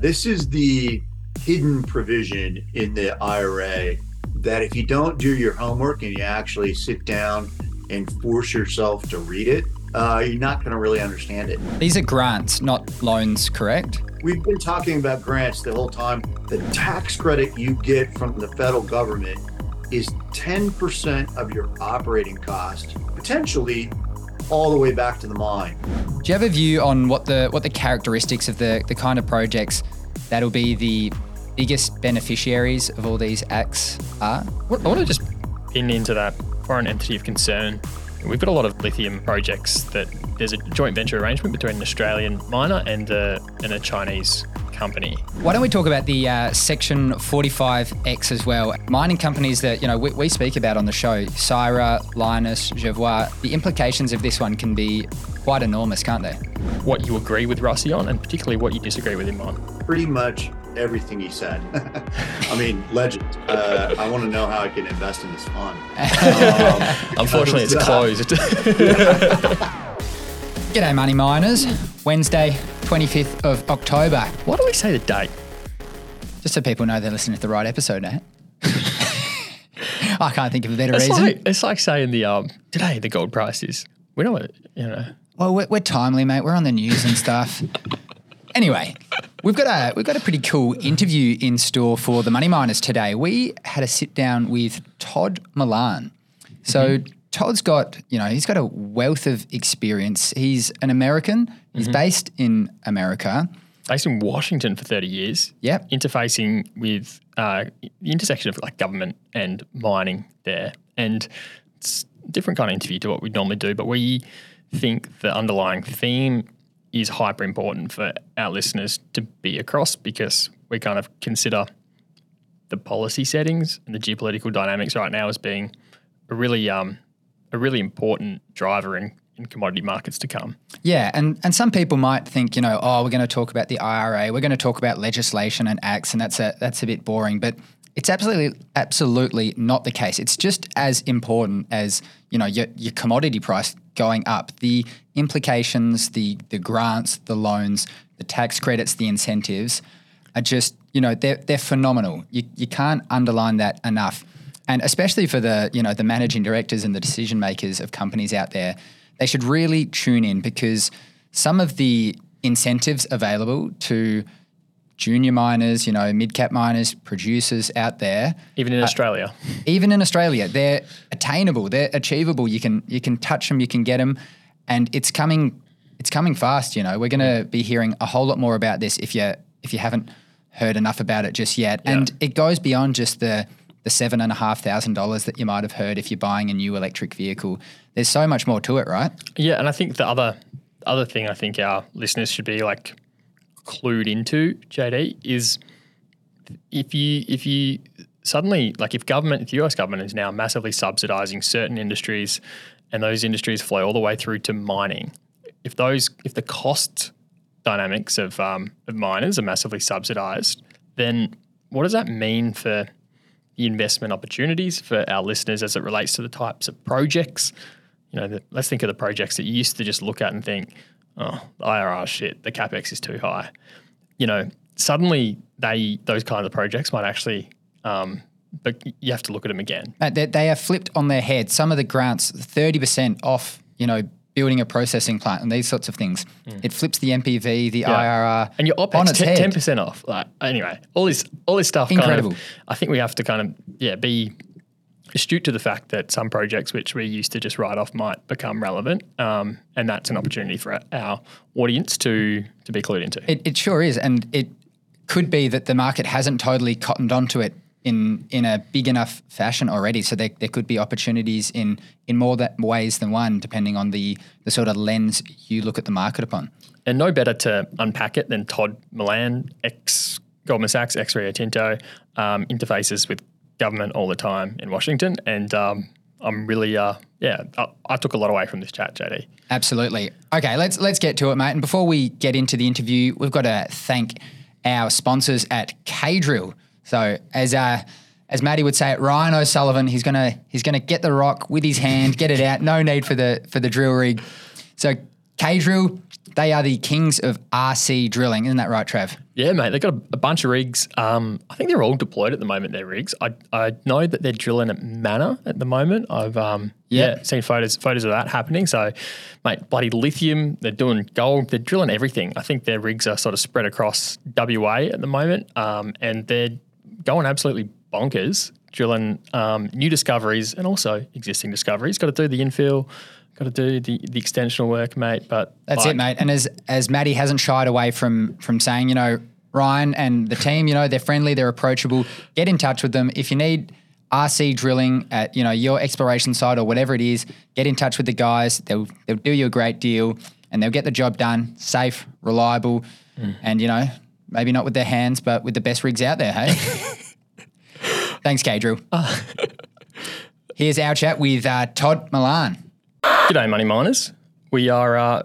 This is the hidden provision in the IRA that if you don't do your homework and you actually sit down and force yourself to read it, uh, you're not going to really understand it. These are grants, not loans, correct? We've been talking about grants the whole time. The tax credit you get from the federal government is 10% of your operating cost, potentially all the way back to the mine. Do you have a view on what the what the characteristics of the, the kind of projects that'll be the biggest beneficiaries of all these acts are? I want to just pin into that foreign entity of concern. We've got a lot of lithium projects that there's a joint venture arrangement between an Australian miner and a, and a Chinese company. Why don't we talk about the uh, Section 45X as well? Mining companies that you know we, we speak about on the show, Syrah, Lynas, Jervois. The implications of this one can be quite enormous, can't they? What you agree with Rusty on, and particularly what you disagree with him on. Pretty much everything he said. I mean, legend. Uh, I want to know how I can invest in this fund. Um, Unfortunately, it's closed. G'day, money miners. Wednesday, 25th of October. Why do we say the date? Just so people know they're listening to the right episode, eh? I can't think of a better It's reason. like, it's like saying the um, today the gold price is. We know what you know. Well, we're, we're timely, mate. We're on the news and stuff. anyway, we've got a we've got a pretty cool interview in store for the money miners today. We had a sit down with Todd Malan. So Todd's got you know he's got a wealth of experience. He's an American. He's based in America. Based in Washington for thirty years. Yep. Interfacing with uh, the intersection of like government and mining there, and it's a different kind of interview to what we normally do. But we think the underlying theme is hyper important for our listeners to be across because we kind of consider the policy settings and the geopolitical dynamics right now as being a really um, a really important driver in, in commodity markets to come. Yeah, and and some people might think, you know, oh, we're going to talk about the IRA, we're going to talk about legislation and acts, and that's a that's a bit boring. But it's absolutely absolutely not the case. It's just as important as you know your your commodity price going up, the implications, the the grants, the loans, the tax credits, the incentives are just you know they're they're phenomenal. You you can't underline that enough. And especially for the you know the managing directors and the decision makers of companies out there, they should really tune in because some of the incentives available to junior miners, you know, mid cap miners, producers out there, Even in uh, Australia. even in Australia, they're attainable, they're achievable. You can you can touch them, you can get them, and it's coming it's coming fast. You know, we're going to be hearing a whole lot more about this if you if you haven't heard enough about it just yet, and it goes beyond just the the seven and a half thousand dollars that you might have heard if you're buying a new electric vehicle. There's so much more to it, right? Yeah, and I think the other other thing I think our listeners should be like clued into, JD, is if you if you suddenly like if government if the US government is now massively subsidizing certain industries and those industries flow all the way through to mining, if those if the cost dynamics of um, of miners are massively subsidized, then what does that mean for the investment opportunities for our listeners as it relates to the types of projects? You know, the, let's think of the projects that you used to just look at and think, oh, the IRR shit, the capex is too high. You know, suddenly they those kind of projects might actually, um, but you have to look at them again. They, they are flipped on their head. Some of the grants, thirty percent off. You know, building a processing plant and these sorts of things. It flips the NPV, the IRR, and your on OPEX ten percent off. Like anyway, all this all this stuff. Incredible. Kind of, I think we have to kind of yeah be astute to the fact that some projects which we used to just write off might become relevant, um, and that's an opportunity for our audience to to be clued into. It, it sure is, and it could be that the market hasn't totally cottoned onto it in in a big enough fashion already. So there, there could be opportunities in in more that ways than one, depending on the the sort of lens you look at the market upon. and no better to unpack it than Todd Malan, ex Goldman Sachs, ex Rio Tinto, um, interfaces with government all the time in Washington, and um, I'm really uh, yeah, I, I took a lot away from this chat, JD. Absolutely. Okay, let's let's get to it, mate. And before we get into the interview, we've got to thank our sponsors at K Drill. So as uh as Matty would say it, Ryan O'Sullivan, he's gonna he's gonna get the rock with his hand, get it out. No need for the for the drill rig. So K-Drill, they are the kings of RC drilling. Isn't that right, Trev? Yeah, mate. They've got a, a bunch of rigs. Um, I think they're all deployed at the moment. Their rigs. I, I know that they're drilling at Mana at the moment. I've um, Yep. yeah seen photos photos of that happening. So, mate, bloody lithium. They're doing gold. They're drilling everything. I think their rigs are sort of spread across WA at the moment, um, and they're going absolutely bonkers drilling um, new discoveries and also existing discoveries. Got to do the infill. Got to do the, the extensional work, mate. But That's like, it, mate. And as as Maddie hasn't shied away from from saying, you know, Ryan and the team, you know, they're friendly, they're approachable. Get in touch with them if you need RC drilling at you know your exploration site or whatever it is. Get in touch with the guys. They'll they'll do you a great deal and they'll get the job done, safe, reliable, and you know maybe not with their hands, but with the best rigs out there. Hey. Thanks, K-Drill. Here's our chat with uh, Todd Malan. G'day, Money Miners. We are uh,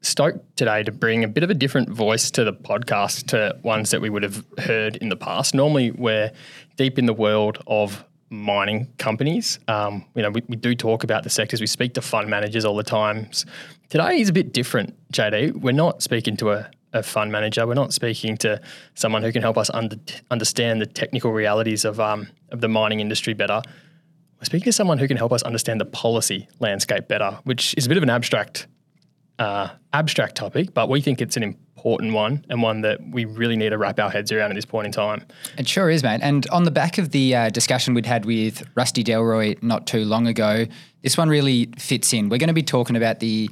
stoked today to bring a bit of a different voice to the podcast to ones that we would have heard in the past. Normally, we're deep in the world of mining companies. Um, you know, we, we do talk about the sectors. We speak to fund managers all the times. Today is a bit different, JD. We're not speaking to a, a fund manager. We're not speaking to someone who can help us under, understand the technical realities of um, of the mining industry better. We're speaking to someone who can help us understand the policy landscape better, which is a bit of an abstract uh, abstract topic, but we think it's an important one and one that we really need to wrap our heads around at this point in time. It sure is, mate. And on the back of the uh, discussion we'd had with Rusty Delroy not too long ago, this one really fits in. We're going to be talking about the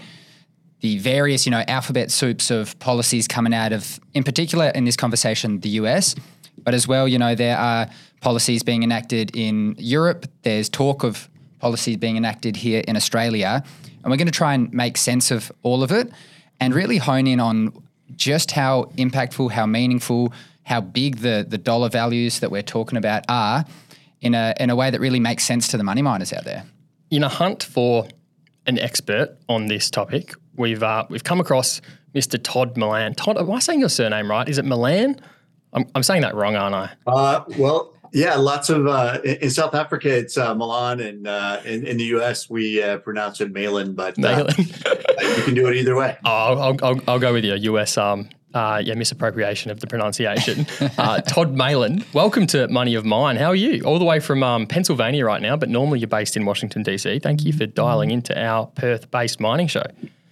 the various, you know, alphabet soups of policies coming out of, in particular, in this conversation, the US, but as well, you know, there are policies being enacted in Europe. There's talk of policies being enacted here in Australia, and we're going to try and make sense of all of it and really hone in on just how impactful, how meaningful, how big the the dollar values that we're talking about are in a in a way that really makes sense to the money miners out there. In a hunt for an expert on this topic, we've uh, we've come across Mr. Todd Malan. Todd, am I saying your surname right? Is it Milan? I'm, I'm saying that wrong, aren't I? Uh, well, yeah, lots of uh, in South Africa it's uh, Milan, and uh, in, in the U.S. we uh, pronounce it Malin, but uh, Malin. you can do it either way. Oh, I'll, I'll, I'll, go with you. US, um, uh, yeah, misappropriation of the pronunciation. uh, Todd Malan, welcome to Money of Mine. How are you? All the way from um, Pennsylvania right now, but normally you're based in Washington, D.C. Thank you for dialing into our Perth based mining show.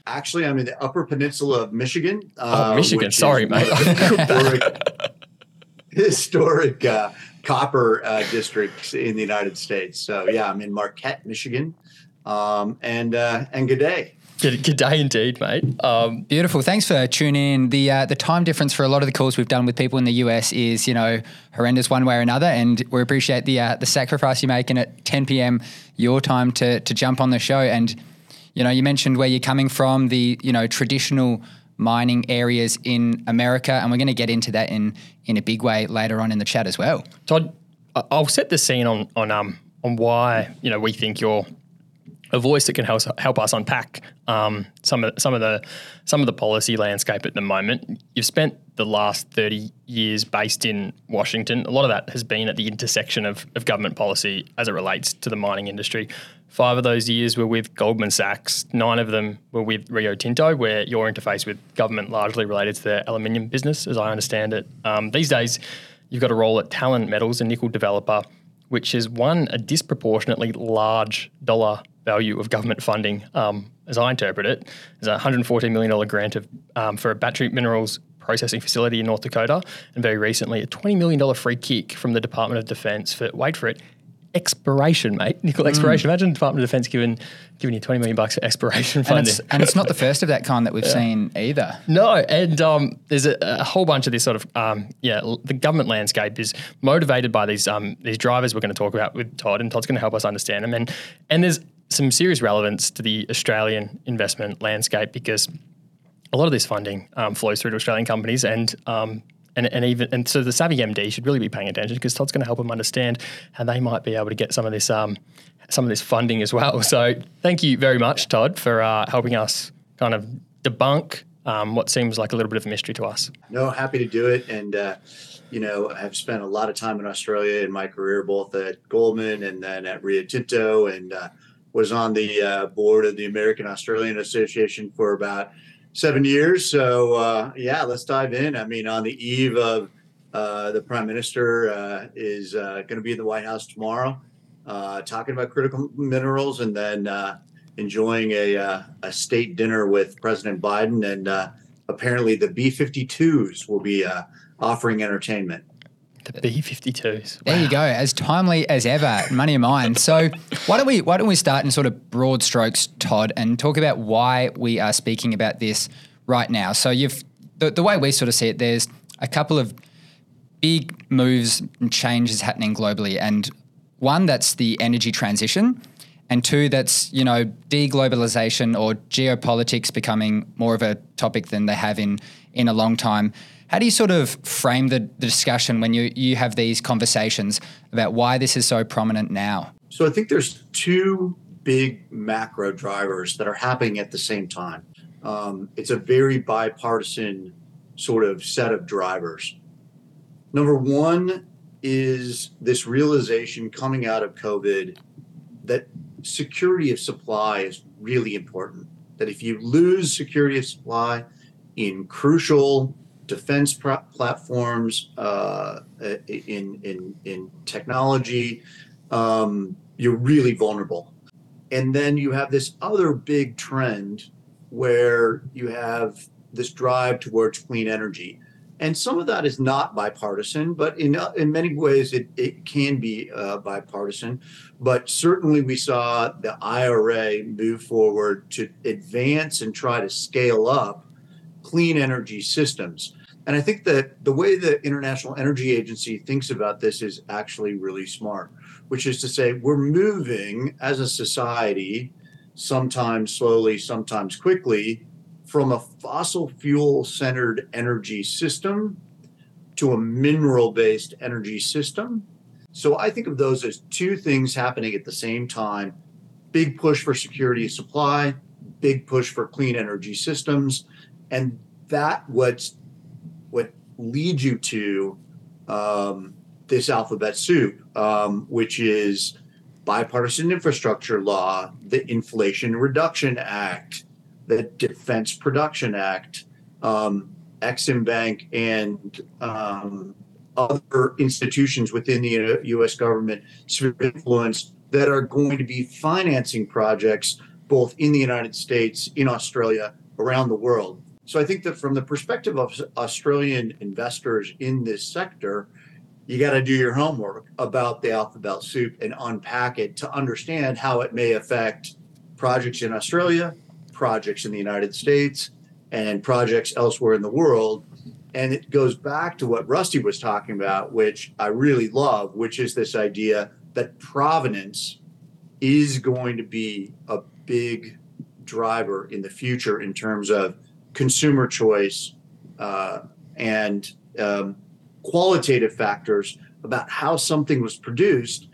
Actually, I'm in the Upper Peninsula of Michigan. Oh, uh, Michigan. Sorry, one mate. historic, historic uh, copper uh, districts in the United States. So yeah, I'm in Marquette, Michigan, um, and uh, and good day. Good, good day indeed, mate. Um, Beautiful. Thanks for tuning in. The uh, the time difference for a lot of the calls we've done with people in the US is you know horrendous one way or another, and we appreciate the uh, the sacrifice you're making at 10 p.m. your time to to jump on the show. And you know you mentioned where you're coming from, the you know traditional mining areas in America, and we're going to get into that in in a big way later on in the chat as well. Todd, I'll set the scene on on um on why you know we think you're a voice that can help help us unpack um, some of some of the some of the policy landscape at the moment. You've spent the last thirty years based in Washington. A lot of that has been at the intersection of, of government policy as it relates to the mining industry. Five of those years were with Goldman Sachs. Nine of them were with Rio Tinto, where your interface with government largely related to their aluminium business, as I understand it. Um, these days, you've got a role at Talon Metals, a nickel developer, which has won a disproportionately large dollar value of government funding, um, as I interpret it. There's a $114 million grant of, um, for a battery minerals processing facility in North Dakota, and very recently a $20 million free kick from the Department of Defense for, wait for it, exploration, mate. Nickel exploration. Imagine the Department of Defense giving giving you 20 million bucks for exploration And funding. it's, and it's not the first of that kind that we've seen either. No, and um, there's a, a whole bunch of this sort of um, yeah. The government landscape is motivated by these um, these drivers we're going to talk about with Todd, and Todd's going to help us understand them. And and there's some serious relevance to the Australian investment landscape because a lot of this funding um, flows through to Australian companies and. And, and even and so the savvy MD should really be paying attention because Todd's going to help them understand how they might be able to get some of this um, some of this funding as well. So thank you very much, Todd, for uh, helping us kind of debunk um, what seems like a little bit of a mystery to us. No, happy to do it. And, uh, you know, I've spent a lot of time in Australia in my career, both at Goldman and then at Rio Tinto. And uh, was on the uh, board of the American Australian Association for about seven years. So uh, yeah, let's dive in. I mean, on the eve of uh, the prime minister uh, is uh, going to be in the White House tomorrow, uh, talking about critical minerals, and then uh, enjoying a a state dinner with President Biden. And apparently, the B-52s will be offering entertainment. The B 52s. There you go, as timely as ever, money of mine. So why don't we why don't we start in sort of broad strokes, Todd, and talk about why we are speaking about this right now. So you've the, the way we sort of see it, there's a couple of big moves and changes happening globally, and one that's the energy transition, and two that's you know deglobalization or geopolitics becoming more of a topic than they have in in a long time. How do you sort of frame the, the discussion when you, you have these conversations about why this is so prominent now? So I think there's two big macro drivers that are happening at the same time. Um, it's a very bipartisan sort of set of drivers. Number one is this realization coming out of COVID that security of supply is really important. That if you lose security of supply in crucial defense pr- platforms, uh, in in in technology, um, you're really vulnerable. And then you have this other big trend where you have this drive towards clean energy. And some of that is not bipartisan, but in, in many ways it, it can be uh, bipartisan. But certainly we saw the IRA move forward to advance and try to scale up clean energy systems. And I think that the way the International Energy Agency thinks about this is actually really smart, which is to say, we're moving as a society, sometimes slowly, sometimes quickly, from a fossil fuel centered energy system to a mineral based energy system. So I think of those as two things happening at the same time big push for security of supply, big push for clean energy systems. And that what's leads you to um, this alphabet soup, um, which is bipartisan infrastructure law, the Inflation Reduction Act, the Defense Production Act, um, Exim Bank, and um, other institutions within the U.S. government sphere of influence that are going to be financing projects both in the United States, in Australia, around the world. So I think that from the perspective of Australian investors in this sector, you got to do your homework about the alphabet soup and unpack it to understand how it may affect projects in Australia, projects in the United States, and projects elsewhere in the world. And it goes back to what Rusty was talking about, which I really love, which is this idea that provenance is going to be a big driver in the future in terms of consumer choice uh, and um, qualitative factors about how something was produced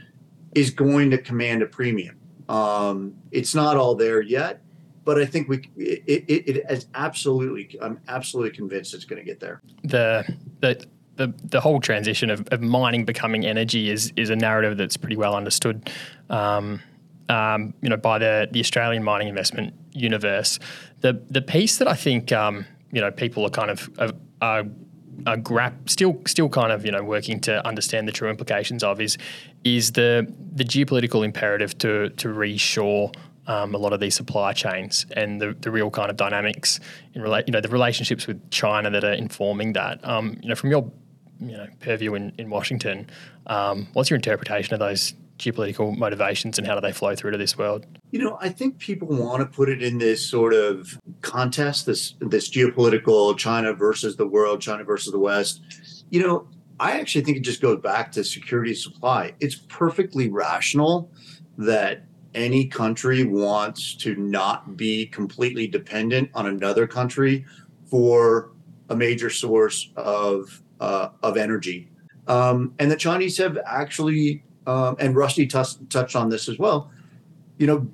is going to command a premium. Um, it's not all there yet, but I think we it, it, it is absolutely. I'm absolutely convinced it's going to get there. The the the, the whole transition of, of mining becoming energy is is a narrative that's pretty well understood. Um, um, you know, by the the Australian mining investment universe. The the piece that I think um, you know people are kind of are, are grap still still kind of you know working to understand the true implications of is is the the geopolitical imperative to to reshore um, a lot of these supply chains and the, the real kind of dynamics in relate you know the relationships with China that are informing that. Um, you know from your you know purview in in Washington, um, what's your interpretation of those geopolitical motivations and how do they flow through to this world? You know, I think people want to put it in this sort of contest, this this geopolitical China versus the world, China versus the West. You know, I actually think it just goes back to security supply. It's perfectly rational that any country wants to not be completely dependent on another country for a major source of uh, of energy. Um, and the Chinese have actually um, and Rusty t- touched on this as well, you know,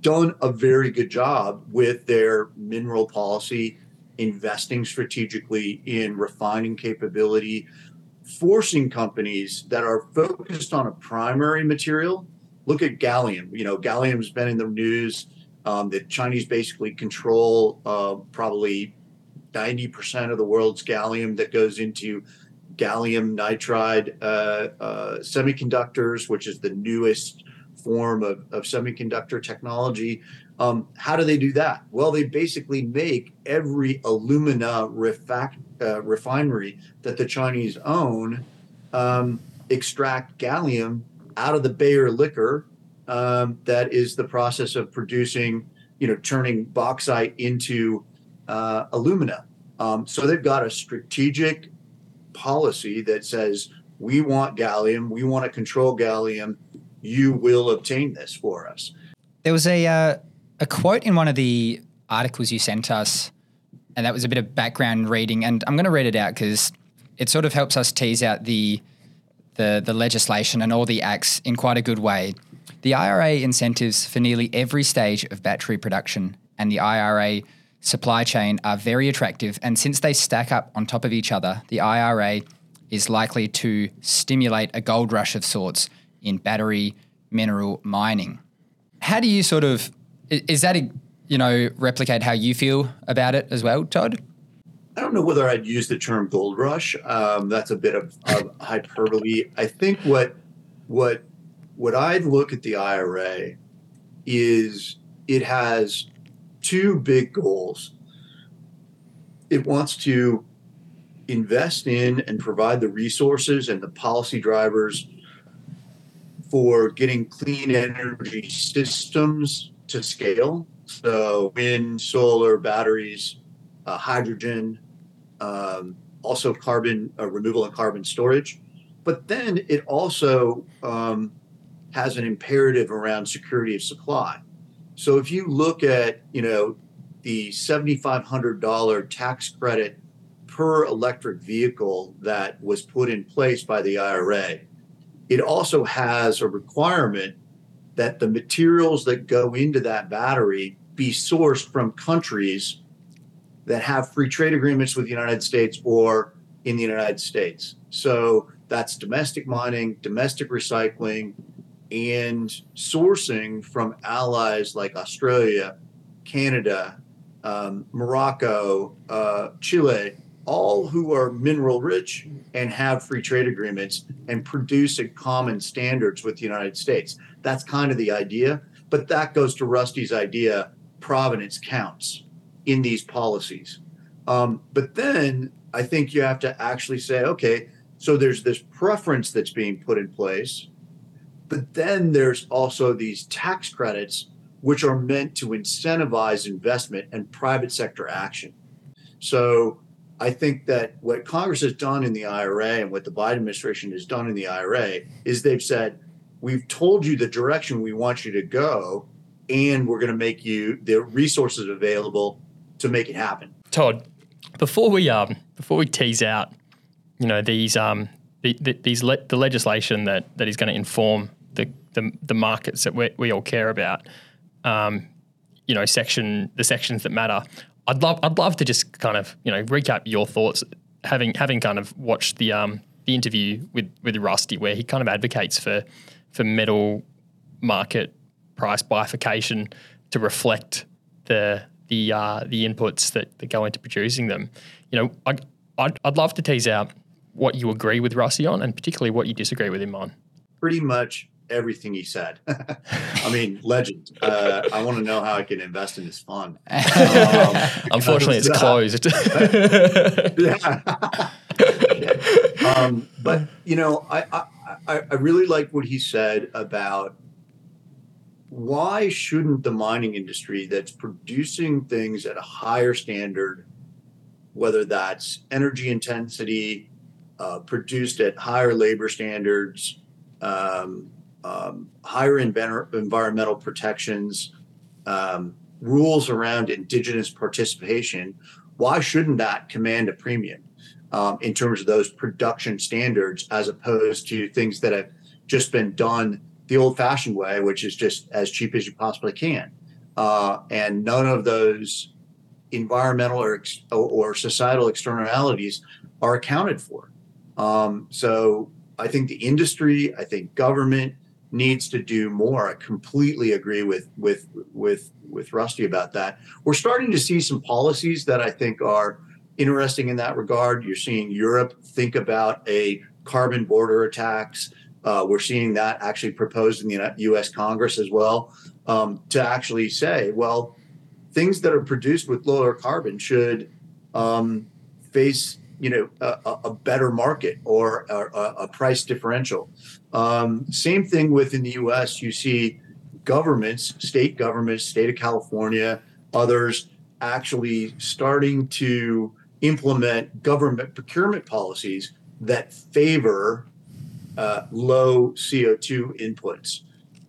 done a very good job with their mineral policy, investing strategically in refining capability, forcing companies that are focused on a primary material look at gallium. You know, gallium's been in the news. Um, the Chinese basically control uh, probably 90% of the world's gallium that goes into gallium nitride uh, uh, semiconductors, which is the newest form of, of semiconductor technology. Um, how do they do that? Well, they basically make every alumina refac- uh, refinery that the Chinese own um, extract gallium out of the Bayer liquor. Um, that is the process of producing, you know, turning bauxite into uh, alumina. Um, so they've got a strategic policy that says we want gallium, we want to control gallium. You will obtain this for us. There was a uh, a quote in one of the articles you sent us, and that was a bit of background reading. And I'm going to read it out because it sort of helps us tease out the the the legislation and all the acts in quite a good way. The IRA incentives for nearly every stage of battery production, and the IRA supply chain are very attractive. And since they stack up on top of each other, the IRA is likely to stimulate a gold rush of sorts in battery mineral mining. How do you sort of is that a, you know replicate how you feel about it as well, Todd? I don't know whether I'd use the term gold rush. Um, that's a bit of, of hyperbole. I think what what what I'd look at the IRA is it has two big goals. It wants to invest in and provide the resources and the policy drivers for getting clean energy systems to scale. So, wind, solar, batteries, uh, hydrogen, um, also carbon uh, removal and carbon storage. But then it also um, has an imperative around security of supply. So if you look at, you know, the $7,500 tax credit per electric vehicle that was put in place by the IRA, it also has a requirement that the materials that go into that battery be sourced from countries that have free trade agreements with the United States or in the United States. So that's domestic mining, domestic recycling, and sourcing from allies like Australia, Canada, um, Morocco, uh, Chile, all who are mineral rich and have free trade agreements and produce at common standards with the United States. That's kind of the idea. But that goes to Rusty's idea provenance counts in these policies. Um, but then I think you have to actually say, okay, so there's this preference that's being put in place, but then there's also these tax credits which are meant to incentivize investment and private sector action. So I think that what Congress has done in the IRA and what the Biden administration has done in the IRA is they've said, we've told you the direction we want you to go, and we're going to make you the resources available to make it happen. Todd, before we um before we tease out, you know these um the, the these le- the legislation that that is going to inform the, the the markets that we, we all care about, um, you know section the sections that matter. I'd love I'd love to just kind of you know recap your thoughts, having having kind of watched the um the interview with with Rusty where he kind of advocates for for metal market price bifurcation to reflect the the uh, the inputs that, that go into producing them. You know, I, I'd, I'd love to tease out what you agree with Rusty on, and particularly what you disagree with him on. Pretty much everything he said. I mean, legend. Uh, I want to know how I can invest in this fund. Um, Unfortunately, it's closed. yeah. um, but you know, I, I I really like what he said about why shouldn't the mining industry that's producing things at a higher standard, whether that's energy intensity, uh, produced at higher labor standards, um, um, higher env- environmental protections, um, rules around indigenous participation, why shouldn't that command a premium um, in terms of those production standards as opposed to things that have just been done the old fashioned way, which is just as cheap as you possibly can. Uh, and none of those environmental or, or societal externalities are accounted for. Um, so I think the industry, I think government needs to do more. I completely agree with with with with Rusty about that. We're starting to see some policies that I think are interesting in that regard. You're seeing Europe think about a carbon border tax. Uh, we're seeing that actually proposed in the U.S. Congress as well um, to actually say, well, things that are produced with lower carbon should um, face you know a, a better market or a, a price differential. Um, same thing within the U.S. You see governments, state governments, state of California, others actually starting to implement government procurement policies that favor uh, low CO2 inputs.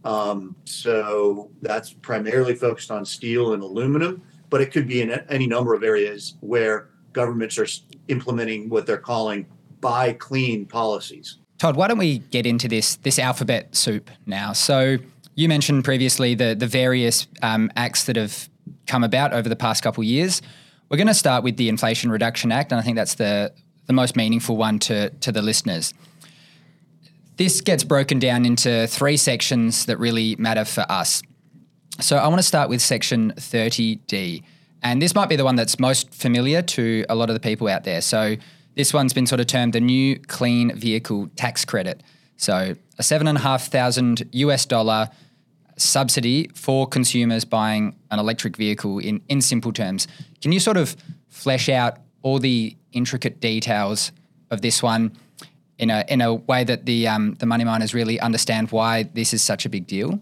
Um, so that's primarily focused on steel and aluminum, but it could be in any number of areas where governments are implementing what they're calling buy clean policies. Todd, why don't we get into this this alphabet soup now? So you mentioned previously the the various um, acts that have come about over the past couple of years. We're going to start with the Inflation Reduction Act, and I think that's the the most meaningful one to to the listeners. This gets broken down into three sections that really matter for us. So I want to start with section 30D. And this might be the one that's most familiar to a lot of the people out there. So this one's been sort of termed the new clean vehicle tax credit. So a seven and a half thousand US dollar subsidy for consumers buying an electric vehicle in, in simple terms. Can you sort of flesh out all the intricate details of this one in a in a way that the um, the money miners really understand why this is such a big deal?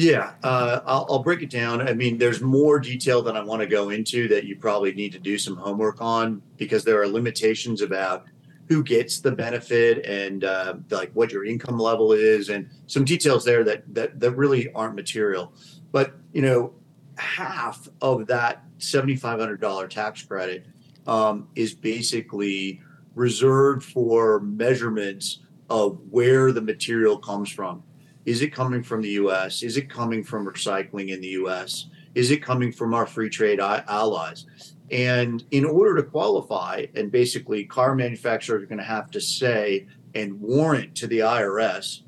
Yeah, uh, I'll, I'll, break it down. I mean, there's more detail that I want to go into that you probably need to do some homework on because there are limitations about who gets the benefit and uh, like what your income level is and some details there that, that that really aren't material. But you know, half of that $7,500 tax credit um, is basically reserved for measurements of where the material comes from. Is it coming from the US? Is it coming from recycling in the US? Is it coming from our free trade allies? And in order to qualify, and basically car manufacturers are going to have to say and warrant to the IRS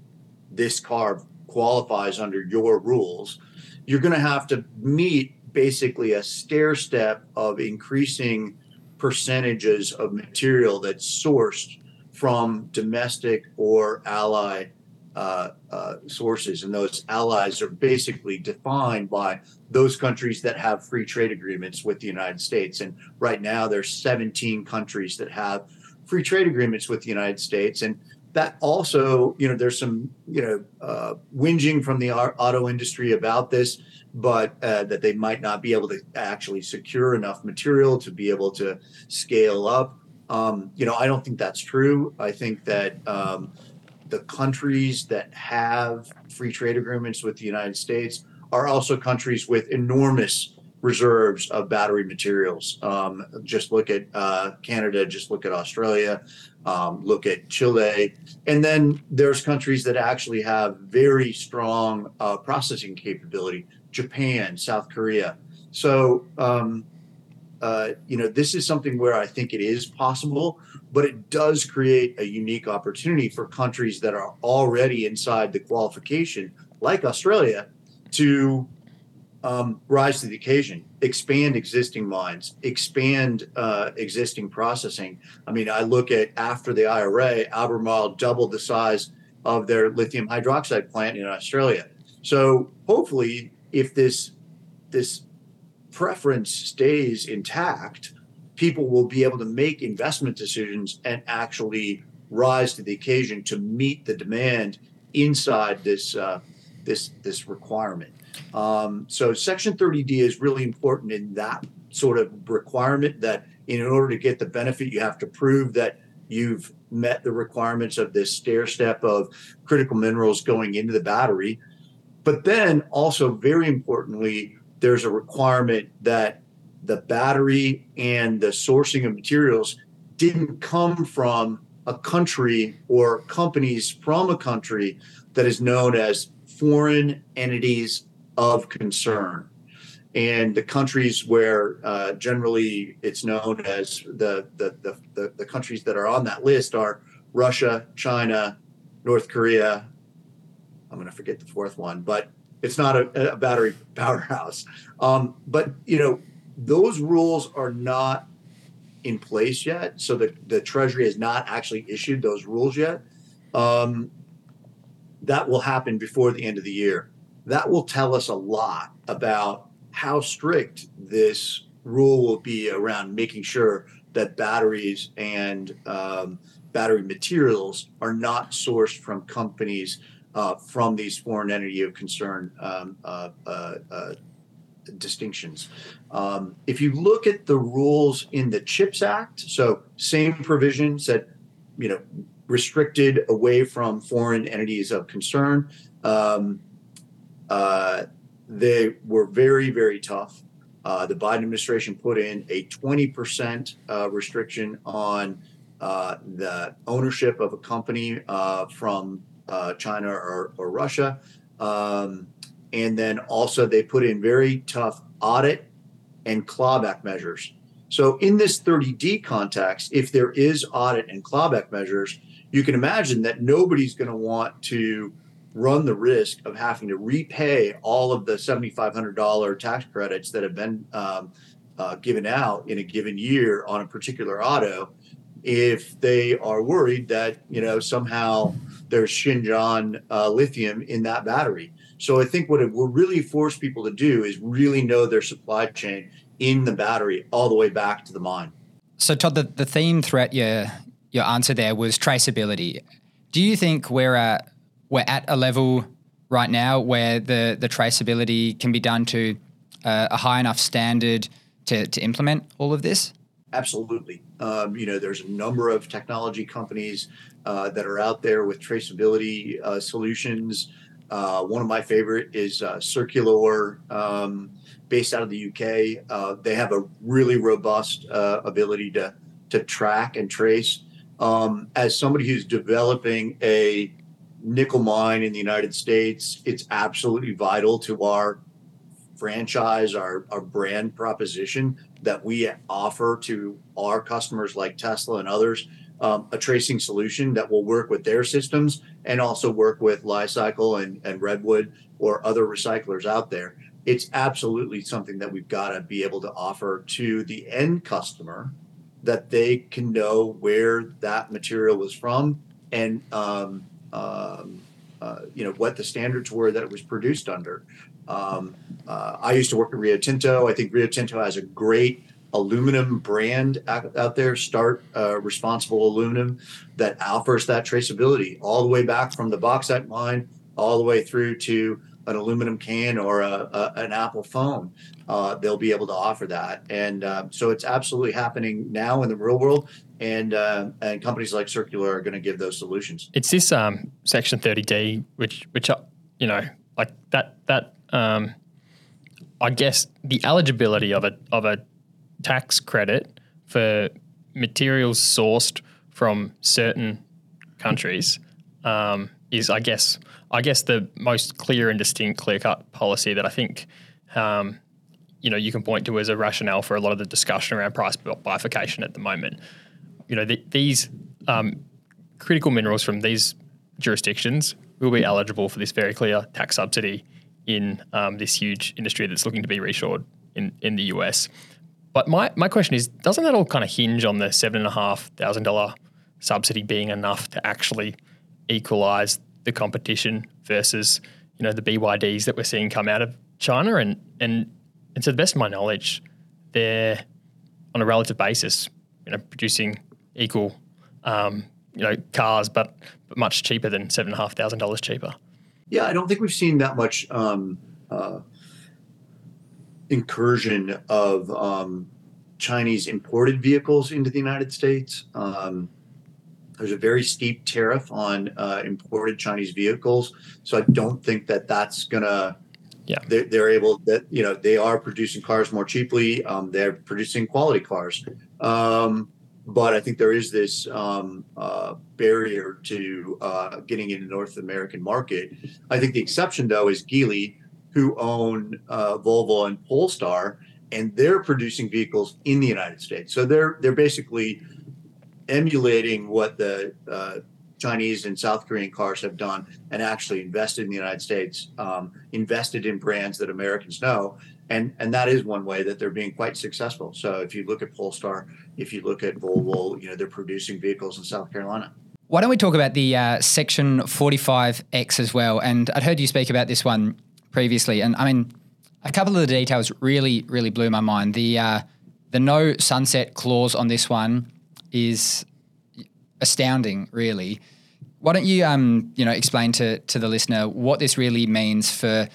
this car qualifies under your rules, you're going to have to meet basically a stair step of increasing percentages of material that's sourced from domestic or ally uh, uh, sources. And those allies are basically defined by those countries that have free trade agreements with the United States. And right now, there's 17 countries that have free trade agreements with the United States. And that also, you know, there's some, you know, uh, whinging from the auto industry about this but uh, that they might not be able to actually secure enough material to be able to scale up. Um, you know, I don't think that's true. I think that um, the countries that have free trade agreements with the United States are also countries with enormous reserves of battery materials. Um, just look at uh, Canada, just look at Australia, um, look at Chile. And then there's countries that actually have very strong uh, processing capability. Japan, South Korea. So, um, uh, you know, this is something where I think it is possible, but it does create a unique opportunity for countries that are already inside the qualification, like Australia, to um, rise to the occasion, expand existing mines, expand uh, existing processing. I mean, I look at after the IRA, Albemarle doubled the size of their lithium hydroxide plant in Australia. So hopefully if this this preference stays intact, people will be able to make investment decisions and actually rise to the occasion to meet the demand inside this uh, this this requirement. Um, so Section 30D is really important in that sort of requirement that in order to get the benefit, you have to prove that you've met the requirements of this stair step of critical minerals going into the battery. But then also, very importantly, there's a requirement that the battery and the sourcing of materials didn't come from a country or companies from a country that is known as foreign entities of concern. And the countries where uh, generally it's known as the, the, the, the, the countries that are on that list are Russia, China, North Korea, I'm going to forget the fourth one, but it's not a, a battery powerhouse. Um, but you know, those rules are not in place yet. So the, the Treasury has not actually issued those rules yet. Um, that will happen before the end of the year. That will tell us a lot about how strict this rule will be around making sure that batteries and um, battery materials are not sourced from companies uh, from these foreign entity of concern um, uh, uh, distinctions. Um, if you look at the rules in the CHIPS Act, so same provisions that you know, restricted away from foreign entities of concern. Um, uh, they were very, very tough. Uh, the Biden administration put in a 20% uh, restriction on uh, the ownership of a company uh, from uh, China or, or Russia. Um, and then also they put in very tough audit and clawback measures. So in this 30D context, if there is audit and clawback measures, you can imagine that nobody's going to want to run the risk of having to repay all of the $7,500 tax credits that have been um, uh, given out in a given year on a particular auto if they are worried that you know somehow there's Xinjiang uh, lithium in that battery. So I think what it will really force people to do is really know their supply chain in the battery all the way back to the mine. So Todd, the, the theme throughout your your answer there was traceability. Do you think we're at we're at a level right now where the the traceability can be done to uh, a high enough standard to to implement all of this? Absolutely. Um, you know, there's a number of technology companies uh, that are out there with traceability uh, solutions. Uh, one of my favorite is uh, Circulor, um, based out of the UK. Uh, they have a really robust uh, ability to to track and trace. Um, as somebody who's developing a nickel mine in the United States, it's absolutely vital to our franchise, our, our brand proposition that we offer to our customers like Tesla and others um, a tracing solution that will work with their systems and also work with Li-Cycle and, and Redwood or other recyclers out there. It's absolutely something that we've got to be able to offer to the end customer that they can know where that material was from and um, um, uh, you know what the standards were that it was produced under. Um, uh, I used to work at Rio Tinto. I think Rio Tinto has a great aluminum brand out, there, Start uh, Responsible Aluminum, that offers that traceability all the way back from the bauxite mine all the way through to an aluminum can or a, a, an Apple phone. Uh, they'll be able to offer that, and uh, so it's absolutely happening now in the real world. And uh, and companies like Circulor are going to give those solutions. It's this um, Section 30D, which which uh, you know like that that um, I guess the eligibility of a of a tax credit for materials sourced from certain countries um, is, I guess, I guess the most clear and distinct, clear cut policy that I think, um, you know, you can point to as a rationale for a lot of the discussion around price bifurcation at the moment. You know, the, these um, critical minerals from these jurisdictions will be eligible for this very clear tax subsidy in um, this huge industry that's looking to be reshored in, in the US. But my, my question is, doesn't that all kind of hinge on the seven and a half thousand dollar subsidy being enough to actually equalize the competition versus, you know, the BYDs that we're seeing come out of China? And and and to the best of my knowledge, they're on a relative basis, you know, producing equal um, you know, cars, but but much cheaper than seven and a half thousand dollars cheaper. Yeah, I don't think we've seen that much um, uh, incursion of um, Chinese imported vehicles into the United States. Um, there's a very steep tariff on uh, imported Chinese vehicles, so I don't think that that's gonna. Yeah, they're, they're able that you know they are producing cars more cheaply. Um, they're producing quality cars, um, but I think there is this um, uh, barrier to uh, getting into the North American market. I think the exception though is Geely, who own uh, Volvo and Polestar, and they're producing vehicles in the United States. So they're they're basically emulating what the uh, Chinese and South Korean cars have done and actually invested in the United States, um, invested in brands that Americans know. And, and that is one way that they're being quite successful. So if you look at Polestar, if you look at Volvo, you know, they're producing vehicles in South Carolina. Why don't we talk about the uh, Section 45X as well? And I'd heard you speak about this one previously. And I mean, a couple of the details really, really blew my mind. The, uh, the no sunset clause on this one is astounding, really. Why don't you, um, you know, explain to, to the listener what this really means for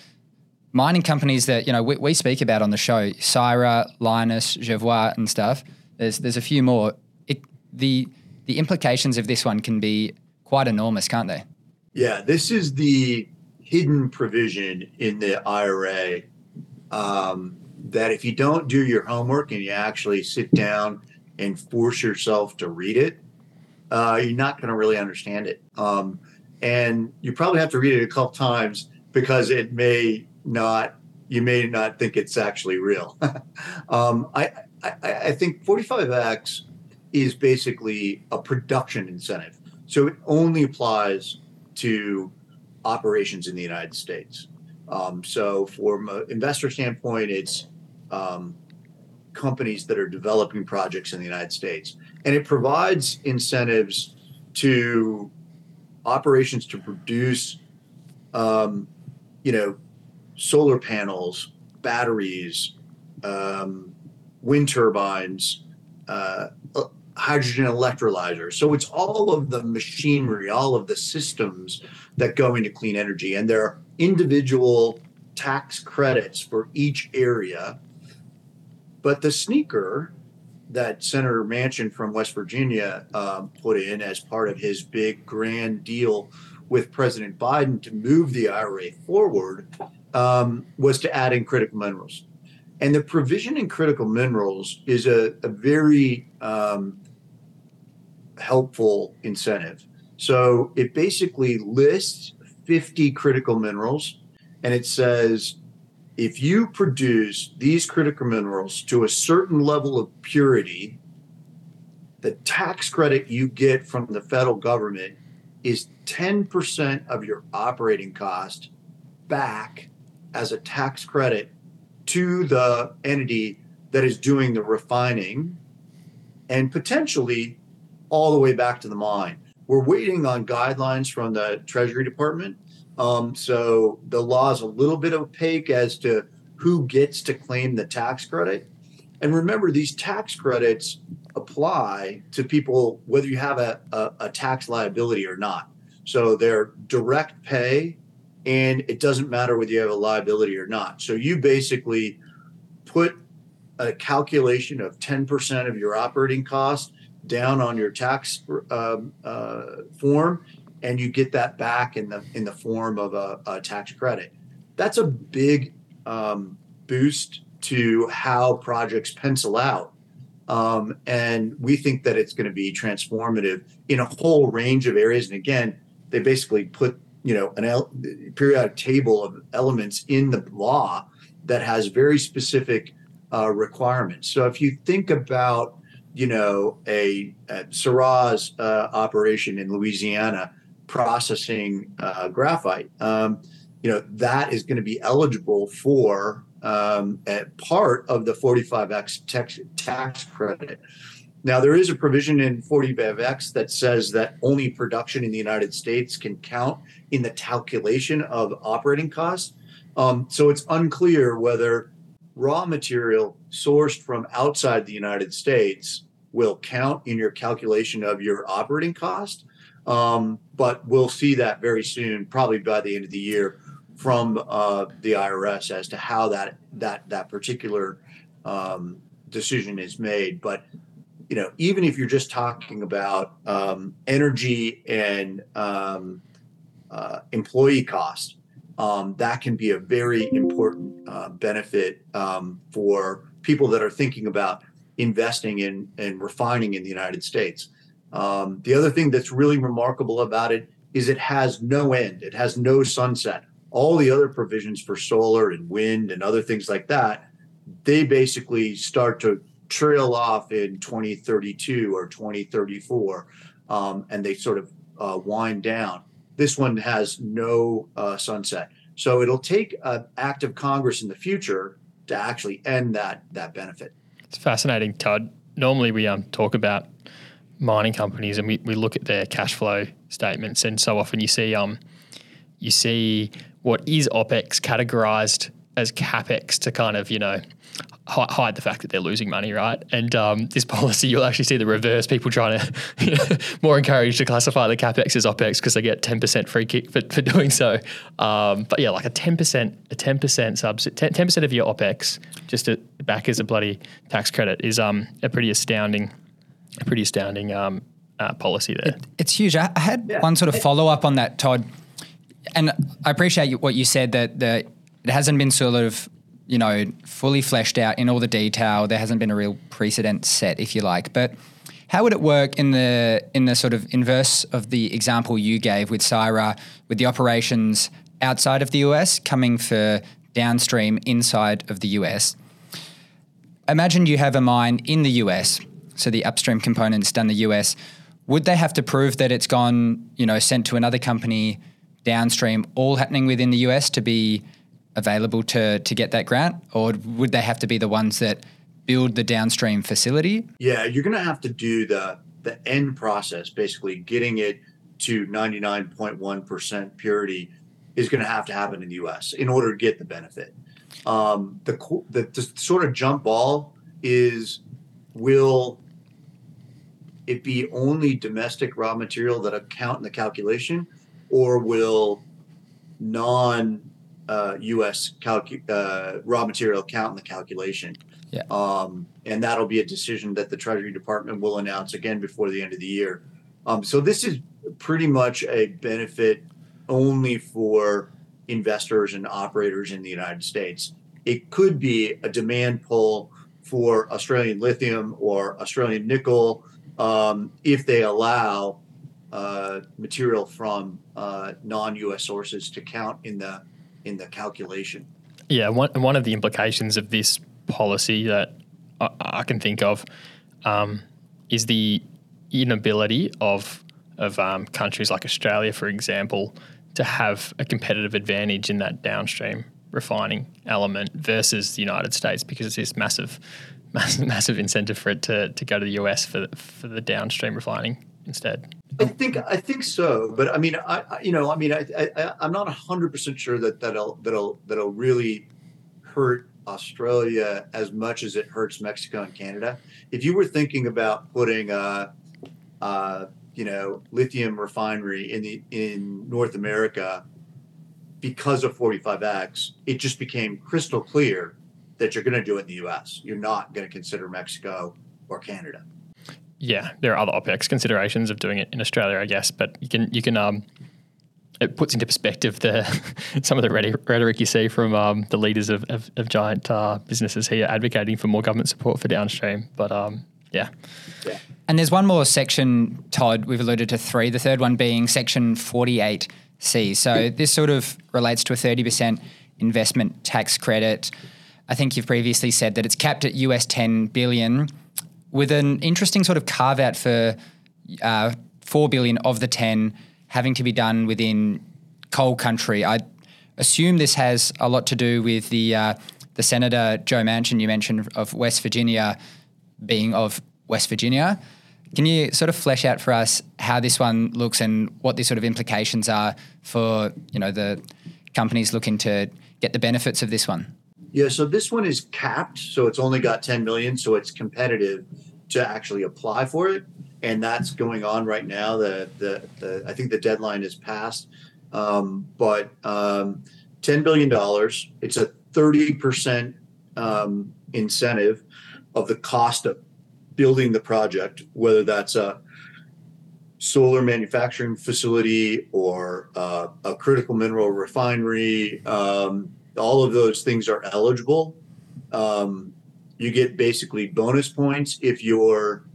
mining companies that, you know, we, we speak about on the show, Syrah, Lynas, Jervois and stuff. There's, there's a few more. It, the, the implications of this one can be quite enormous, can't they? Yeah, this is the hidden provision in the IRA um, that if you don't do your homework and you actually sit down and force yourself to read it, uh, you're not going to really understand it. Um, and you probably have to read it a couple times because it may not, you may not think it's actually real. um, I, I, I think 45X is basically a production incentive. So it only applies to operations in the United States. Um, so, from an investor standpoint, it's um, companies that are developing projects in the United States, and it provides incentives to operations to produce, um, you know, solar panels, batteries, um, wind turbines, uh, hydrogen electrolyzers. So it's all of the machinery, all of the systems that go into clean energy, and there are individual tax credits for each area. But the sneaker that Senator Manchin from West Virginia um, put in as part of his big grand deal with President Biden to move the IRA forward um, was to add in critical minerals. And the provision in critical minerals is a, a very um, helpful incentive. So it basically lists 50 critical minerals and it says if you produce these critical minerals to a certain level of purity, the tax credit you get from the federal government is 10% of your operating cost back as a tax credit to the entity that is doing the refining and potentially all the way back to the mine. We're waiting on guidelines from the Treasury Department. Um, so the law is a little bit opaque as to who gets to claim the tax credit. And remember, these tax credits apply to people whether you have a, a, a tax liability or not. So they're direct pay, and it doesn't matter whether you have a liability or not. So you basically put a calculation of 10% of your operating cost down on your tax um, uh, form, and you get that back in the in the form of a, a tax credit. That's a big um, boost to how projects pencil out, um, and we think that it's going to be transformative in a whole range of areas. And again, they basically put you know an el- periodic table of elements in the law that has very specific uh, requirements. So if you think about you know, a, a Syrah's uh, operation in Louisiana processing uh, graphite, um, you know, that is going to be eligible for um, part of the 45X tax, tax credit. Now, there is a provision in 45X that says that only production in the United States can count in the calculation of operating costs. Um, so it's unclear whether raw material sourced from outside the United States will count in your calculation of your operating cost. Um, but we'll see that very soon, probably by the end of the year, from uh, the IRS as to how that that that particular um, decision is made. But you know, even if you're just talking about um, energy and um, uh, employee cost, um, that can be a very important uh, benefit um, for people that are thinking about investing in and refining in the United States. Um, the other thing that's really remarkable about it is it has no end, it has no sunset. All the other provisions for solar and wind and other things like that, they basically start to trail off in 2032 or 2034. Um, and they sort of uh, wind down. This one has no uh, sunset. So it'll take an act of Congress in the future to actually end that that benefit. It's fascinating, Todd. Normally we um, talk about mining companies and we, we look at their cash flow statements and so often you see um you see what is OPEX categorized as CapEx to kind of, you know, hide the fact that they're losing money, right? And um, this policy, you'll actually see the reverse. People trying to you know, more encouraged to classify the capex as opex because they get ten percent free kick for, for doing so. Um, but yeah, like a ten percent, a ten percent subs, ten percent of your opex just to back as a bloody tax credit is um, a pretty astounding, a pretty astounding um, uh, policy there. It, it's huge. I had yeah. one sort of follow up on that, Todd, and I appreciate what you said that the it hasn't been sort of you know, fully fleshed out in all the detail. There hasn't been a real precedent set, if you like. But how would it work in the in the sort of inverse of the example you gave with Syrah, with the operations outside of the US coming for downstream inside of the US? Imagine you have a mine in the US, so the upstream component's done the US. Would they have to prove that it's gone, you know, sent to another company downstream, all happening within the US to be available to to get that grant, or would they have to be the ones that build the downstream facility? Yeah, you're going to have to do the the end process, basically getting it to 99.1% purity is going to have to happen in the U.S. in order to get the benefit. Um, the, the the sort of jump ball is will it be only domestic raw material that account in the calculation, or will non uh, U.S. Calcu- uh, raw material count in the calculation. Yeah. Um, and that'll be a decision that the Treasury Department will announce again before the end of the year. Um, so this is pretty much a benefit only for investors and operators in the United States. It could be a demand pull for Australian lithium or Australian nickel um, if they allow uh, material from uh, non-U.S. sources to count in the in the calculation. Yeah, one one of the implications of this policy that I, I can think of um, is the inability of of um, countries like Australia, for example, to have a competitive advantage in that downstream refining element versus the United States because it's this massive, massive, massive incentive for it to, to go to the US for for the downstream refining instead. I think I think so, but I mean, I, I you know, I mean, I, I I'm not hundred percent sure that that'll that'll that'll really hurt Australia as much as it hurts Mexico and Canada. If you were thinking about putting a, a you know lithium refinery in the in North America because of 45X, it just became crystal clear that you're going to do it in the U.S. You're not going to consider Mexico or Canada yeah, there are other OPEX considerations of doing it in Australia, I guess, but you can you can um, it puts into perspective the some of the rhetoric you see from um, the leaders of, of, of giant uh, businesses here advocating for more government support for downstream. But um, yeah. yeah. And there's one more section, Todd. We've alluded to three. The third one being section 48C. So this sort of relates to a 30% investment tax credit. I think you've previously said that it's capped at US 10 billion with an interesting sort of carve out for uh, four billion of the ten having to be done within coal country. I assume this has a lot to do with the uh, the Senator Joe Manchin you mentioned of West Virginia being of West Virginia. Can you sort of flesh out for us how this one looks and what the sort of implications are for you know the companies looking to get the benefits of this one? Yeah, so this one is capped, so it's only got 10 million, so it's competitive to actually apply for it, and that's going on right now. The the, the I think the deadline is passed, um, but um, 10 billion dollars. It's a 30 percent um, incentive of the cost of building the project, whether that's a solar manufacturing facility or uh, a critical mineral refinery. Um, all of those things are eligible. Um, you get basically bonus points if you're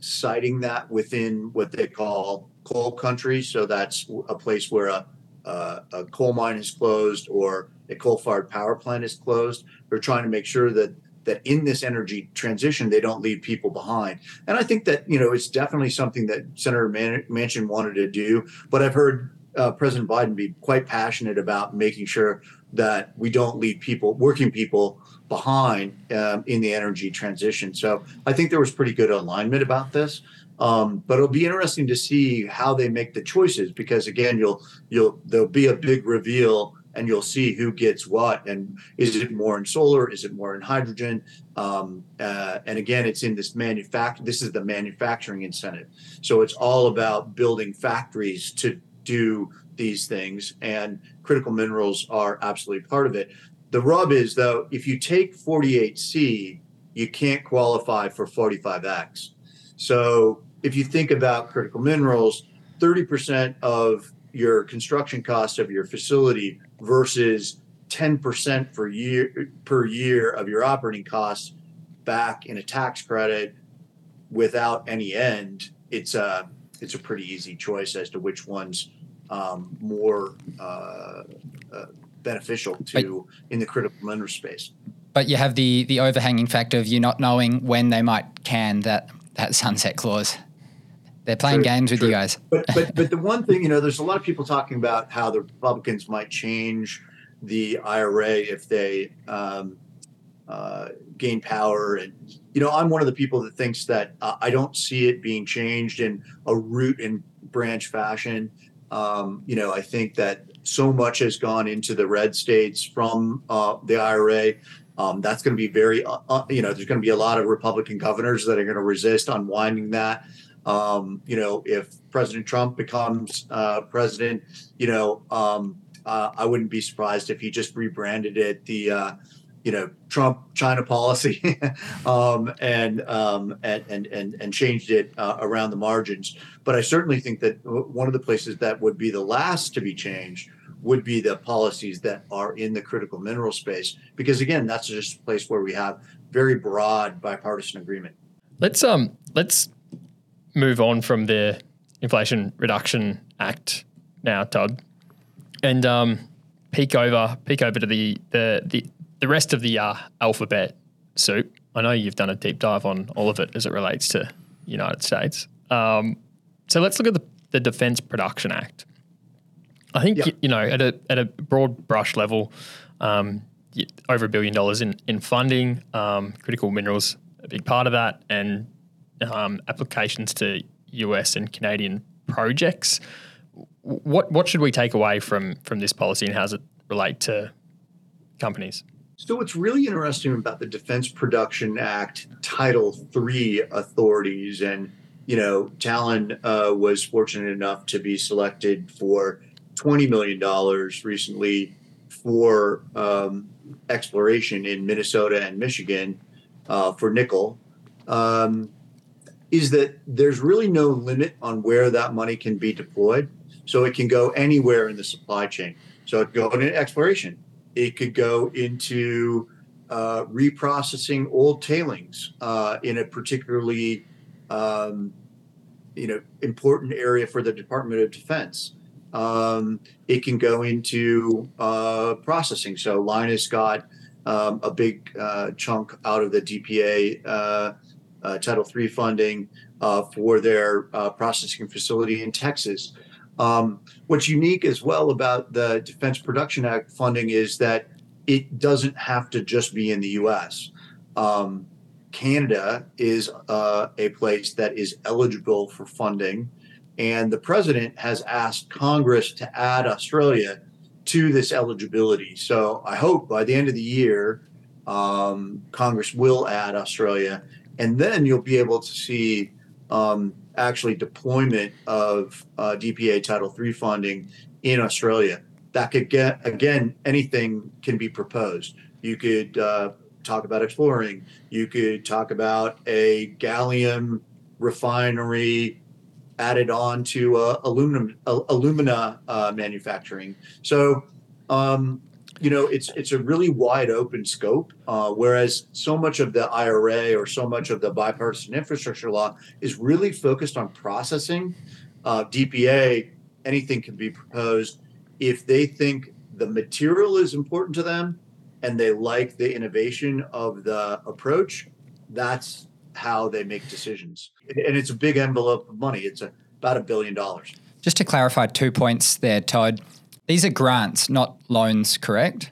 siting that within what they call coal country. So that's a place where a, a, coal mine is closed or a coal fired power plant is closed. They're trying to make sure that that in this energy transition they don't leave people behind. And I think that you know it's definitely something that Senator Man- Manchin wanted to do. But I've heard uh, President Biden be quite passionate about making sure that we don't leave people, working people, behind um, in the energy transition. So I think there was pretty good alignment about this. Um, but it'll be interesting to see how they make the choices because again, you'll you'll there'll be a big reveal and you'll see who gets what and is it more in solar is it more in hydrogen um, uh, and again it's in this manufacture this is the manufacturing incentive so it's all about building factories to do these things and critical minerals are absolutely part of it. The rub is though if you take 48c you can't qualify for 45x so if you think about critical minerals 30% of your construction cost of your facility versus 10% per year per year of your operating costs back in a tax credit without any end it's a it's a pretty easy choice as to which one's um, more uh, uh, beneficial to but, in the critical mineral space but you have the the overhanging factor of you not knowing when they might can that that sunset clause they're playing true, games with true. you guys. but, but but the one thing you know, there's a lot of people talking about how the Republicans might change the IRA if they um, uh, gain power, and you know, I'm one of the people that thinks that uh, I don't see it being changed in a root and branch fashion. Um, you know, I think that so much has gone into the red states from uh, the IRA. Um, that's going to be very, uh, uh, you know, there's going to be a lot of Republican governors that are going to resist unwinding that. Um, you know, if President Trump becomes uh, president, you know, um, uh, I wouldn't be surprised if he just rebranded it the, uh, you know, Trump China policy, um, and, um, and and and and changed it uh, around the margins. But I certainly think that one of the places that would be the last to be changed would be the policies that are in the critical mineral space, because again, that's just a place where we have very broad bipartisan agreement. Let's um let's move on from the Inflation Reduction Act now, Todd, and um, peek over peek over to the the the, the rest of the uh, alphabet soup. I know you've done a deep dive on all of it as it relates to United States. Um, so let's look at the, the Defence Production Act. I think you, you, know at a at a broad brush level, um, over a billion dollars in in funding, um, critical minerals a big part of that, and um, applications to US and Canadian projects. What what should we take away from from this policy, and how does it relate to companies? So what's really interesting about the Defense Production Act Title III authorities, and you know, Talon uh, was fortunate enough to be selected for twenty million dollars recently for um, exploration in Minnesota and Michigan uh, for nickel. Um, is that there's really no limit on where that money can be deployed. So it can go anywhere in the supply chain. So it could go into exploration. It could go into uh, reprocessing old tailings uh, in a particularly um, you know important area for the Department of Defense. Um, it can go into uh, processing. So Lynas got um, a big uh, chunk out of the DPA uh, uh, Title III funding uh, for their uh, processing facility in Texas. Um, what's unique as well about the Defense Production Act funding is that it doesn't have to just be in the U.S. Um, Canada is uh, a place that is eligible for funding, and the president has asked Congress to add Australia to this eligibility. So I hope by the end of the year, um, Congress will add Australia, and then you'll be able to see um, actually deployment of uh, DPA Title III funding in Australia. That could get again anything can be proposed. You could uh, talk about exploring. You could talk about a gallium refinery added on to uh, aluminum alumina uh, manufacturing. So um, you know, it's it's a really wide open scope. Uh, whereas so much of the IRA or so much of the bipartisan infrastructure law is really focused on processing. Uh, DPA, anything can be proposed if they think the material is important to them and they like the innovation of the approach, that's how they make decisions. And it's a big envelope of money. It's a, about a billion dollars. Just to clarify two points there, Todd. These are grants, not loans, correct?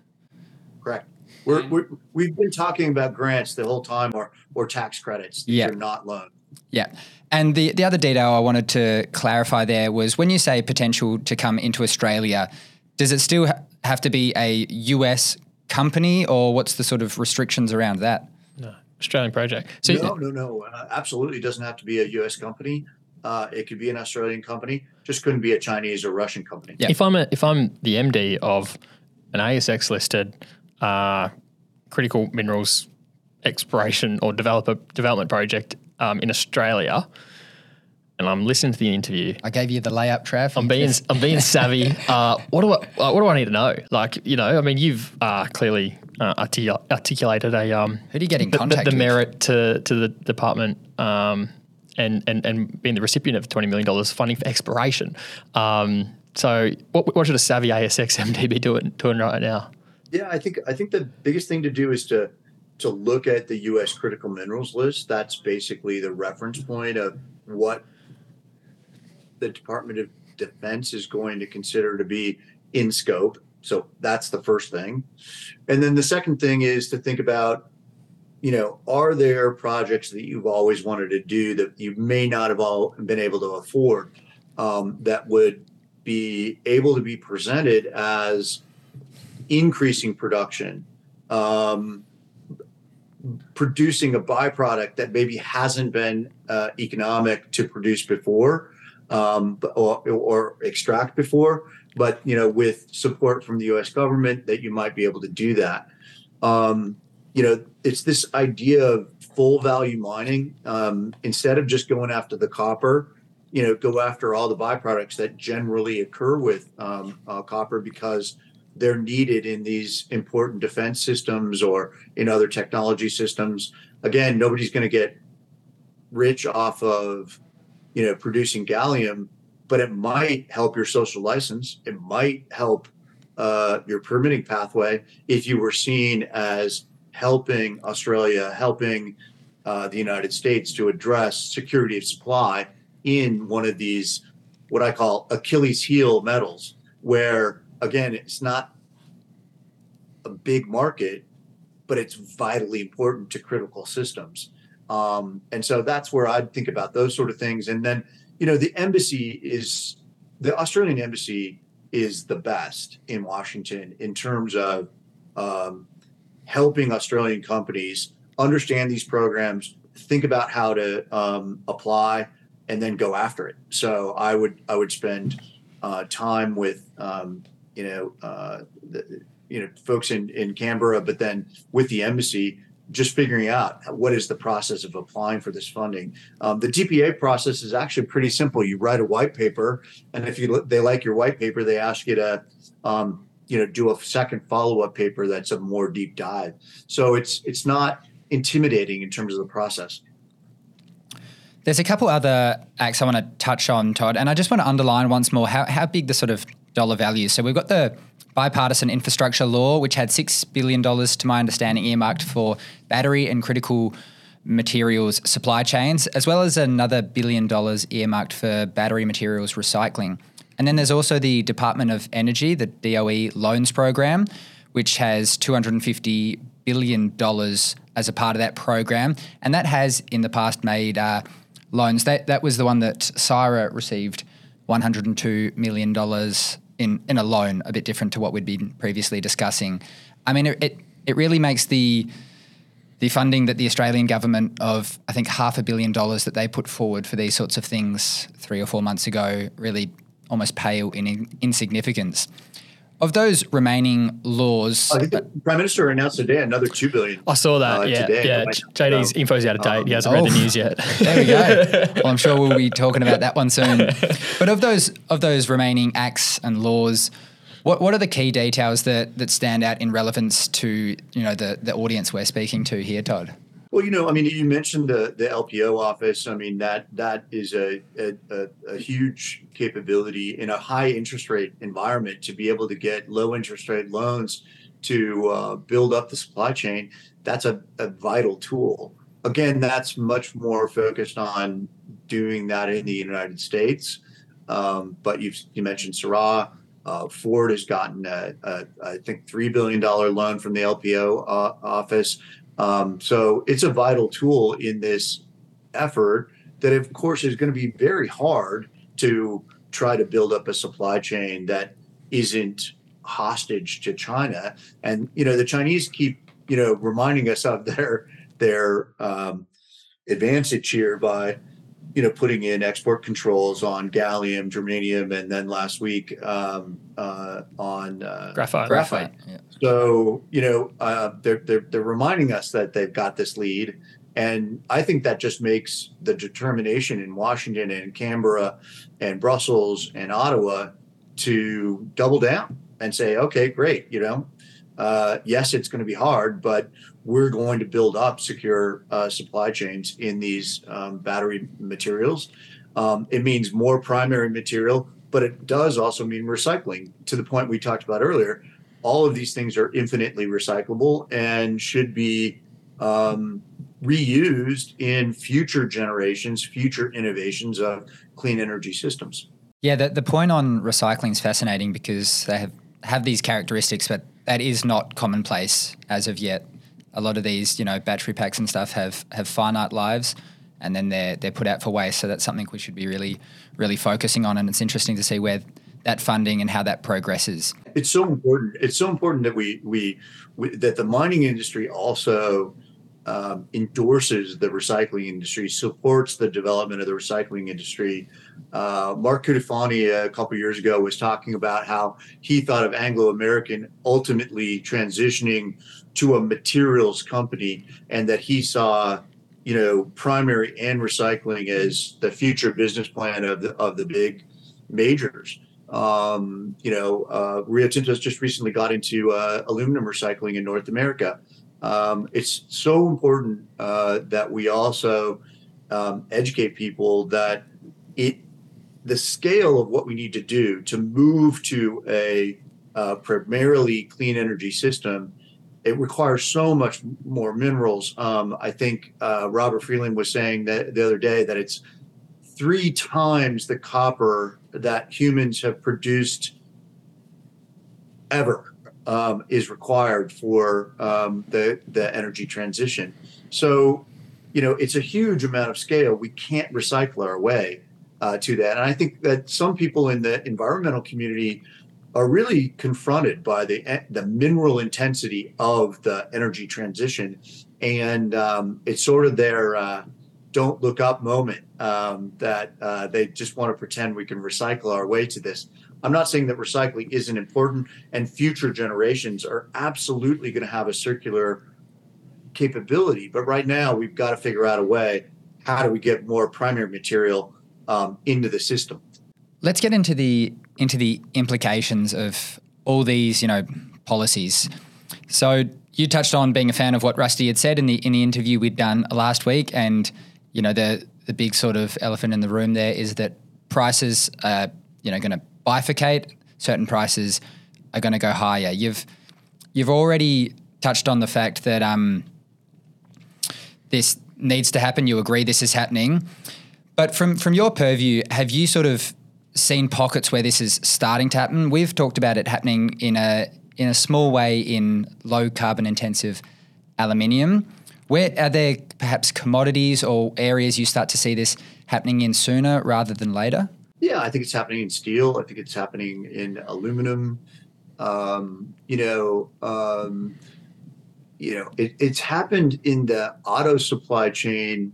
Correct. We're, we're, we've been talking about grants the whole time or, or tax credits. These Yeah. are not loans. Yeah. And the, the other detail I wanted to clarify there was when you say potential to come into Australia, does it still ha- have to be a US company or what's the sort of restrictions around that? No, Australian project. So no, no, no. Uh, absolutely doesn't have to be a U.S. company. Uh, it could be an Australian company. Just couldn't be a Chinese or Russian company. Yeah. if I'm a, if I'm the MD of an ASX listed uh, critical minerals exploration or developer development project um, in Australia, and I'm listening to the interview, I gave you the layup, Trav. I'm being I'm being savvy. Uh, what do I uh, what do I need to know? Like you know, I mean, you've uh, clearly uh, articul- articulated a um, Who do you get in the, the- contact the, with? merit to to the department um, and and and being the recipient of twenty million dollars funding for exploration. Um, so, what, what should a savvy ASX MD be doing doing right now? Yeah, I think I think the biggest thing to do is to to look at the U.S. critical minerals list. That's basically the reference point of what the Department of Defense is going to consider to be in scope. So that's the first thing, and then the second thing is to think about, you know, are there projects that you've always wanted to do that you may not have all been able to afford um, that would be able to be presented as increasing production, um, producing a byproduct that maybe hasn't been uh, economic to produce before um, or, or extract before, but you know, with support from the U.S. government, that you might be able to do that. Um, you know, it's this idea of full value mining um, instead of just going after the copper. You know, go after all the byproducts that generally occur with um, uh, copper because they're needed in these important defense systems or in other technology systems. Again, nobody's going to get rich off of you know producing gallium, but it might help your social license. It might help uh, your permitting pathway if you were seen as helping Australia, helping uh, the United States to address security of supply in one of these what I call Achilles heel metals, where again it's not a big market, but it's vitally important to critical systems. Um, and so that's where I'd think about those sort of things. And then, you know, the embassy is the Australian embassy is the best in Washington in terms of um, helping Australian companies understand these programs, think about how to um, apply, and then go after it. So I would I would spend uh, time with um, you know uh, the, you know folks in in Canberra, but then with the embassy, just figuring out what is the process of applying for this funding. Um, the DPA process is actually pretty simple. You write a white paper, and if you they like your white paper, they ask you to um, you know do a second follow up paper that's a more deep dive. So it's it's not intimidating in terms of the process. There's a couple other acts I want to touch on, Todd, and I just want to underline once more how, how big the sort of dollar value. So we've got the bipartisan infrastructure law, which had $6 billion, to my understanding, earmarked for battery and critical materials supply chains, as well as another billion dollars earmarked for battery materials recycling. And then there's also the Department of Energy, the DOE loans program, which has $250 billion as a part of that program. And that has in the past made uh, loans. That, that was the one that Syrah received $102 million in, in a loan, a bit different to what we'd been previously discussing. I mean, it, it, it really makes the the funding that the Australian government of I think half a billion dollars that they put forward for these sorts of things three or four months ago really almost pale in, in insignificance. Of those remaining laws, I think the Prime Minister announced today another two billion. I saw that. Uh, yeah, today, yeah. right? JD's So, info's out of date. he hasn't read oh. the news yet. there we go. well, I'm sure we'll be talking about that one soon. But of those of those remaining acts and laws, what what are the key details that that stand out in relevance to you know the the audience we're speaking to here, Todd? Well, you know, I mean, you mentioned the the LPO office. I mean, that that is a a, a huge capability in a high interest rate environment to be able to get low interest rate loans to uh, build up the supply chain, that's a, a vital tool. Again, that's much more focused on doing that in the United States. Um, but you you mentioned Syrah. Uh, Ford has gotten, a, a, I think, $3 billion loan from the LPO uh, office. Um, so it's a vital tool in this effort that, of course, is going to be very hard to try to build up a supply chain that isn't hostage to China. And, you know, the Chinese keep, you know, reminding us of their, their um, advantage here by you know, putting in export controls on gallium, germanium, and then last week um, uh, on uh, graphite. Graphite. Yeah. So you know, uh, they're, they're they're reminding us that they've got this lead, and I think that just makes the determination in Washington and Canberra, and Brussels and Ottawa to double down and say, okay, great, you know, uh, yes, it's going to be hard, but we're going to build up secure uh, supply chains in these um, battery materials. Um, it means more primary material, but it does also mean recycling to the point we talked about earlier. All of these things are infinitely recyclable and should be um, reused in future generations, future innovations of clean energy systems. Yeah, the, the point on recycling is fascinating because they have, have these characteristics, but that is not commonplace as of yet. A lot of these, you know, battery packs and stuff have have finite lives, and then they're they're put out for waste. So that's something we should be really really focusing on. And it's interesting to see where that funding and how that progresses. It's so important. It's so important that we we, we that the mining industry also um, endorses the recycling industry, supports the development of the recycling industry. Uh, Mark Cutifani a couple years ago was talking about how he thought of Anglo American ultimately transitioning to a materials company, and that he saw, you know, primary and recycling as the future business plan of the of the big majors. Um, you know, uh, Rio Tinto's just recently got into uh, aluminum recycling in North America. Um, it's so important uh, that we also um, educate people that it the scale of what we need to do to move to a uh, primarily clean energy system it requires so much more minerals um, i think uh, robert friedland was saying that the other day that it's three times the copper that humans have produced ever um, is required for um, the the energy transition. So, you know, it's a huge amount of scale. We can't recycle our way uh, to that. And I think that some people in the environmental community are really confronted by the the mineral intensity of the energy transition, and um, it's sort of their uh, don't look up moment um, that uh, they just want to pretend we can recycle our way to this. I'm not saying that recycling isn't important, and future generations are absolutely going to have a circular capability. But right now, we've got to figure out a way how do we get more primary material um, into the system. Let's get into the into the implications of all these, you know, policies. So you touched on being a fan of what Rusty had said in the in the interview we'd done last week, and you know the the big sort of elephant in the room there is that prices are you know going to bifurcate, certain prices are going to go higher. You've you've already touched on the fact that um, this needs to happen. You agree this is happening, but from from your purview, have you sort of seen pockets where this is starting to happen? We've talked about it happening in a in a small way in low carbon intensive aluminium. Where are there perhaps commodities or areas you start to see this happening in sooner rather than later? Yeah, I think it's happening in steel. I think it's happening in aluminum. Um, you know, um, you know, it, it's happened in the auto supply chain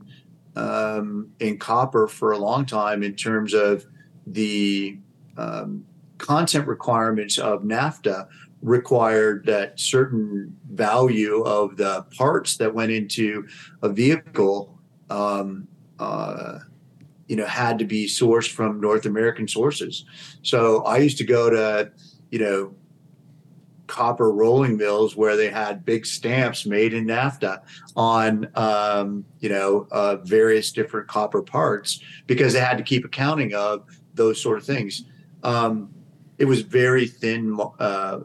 um, in copper for a long time in terms of the um, content requirements of NAFTA required that certain value of the parts that went into a vehicle um, uh, you know had to be sourced from North American sources. So I used to go to you know copper rolling mills where they had big stamps made in NAFTA on um, you know uh, various different copper parts because they had to keep accounting of those sort of things. Um, it was very thin uh,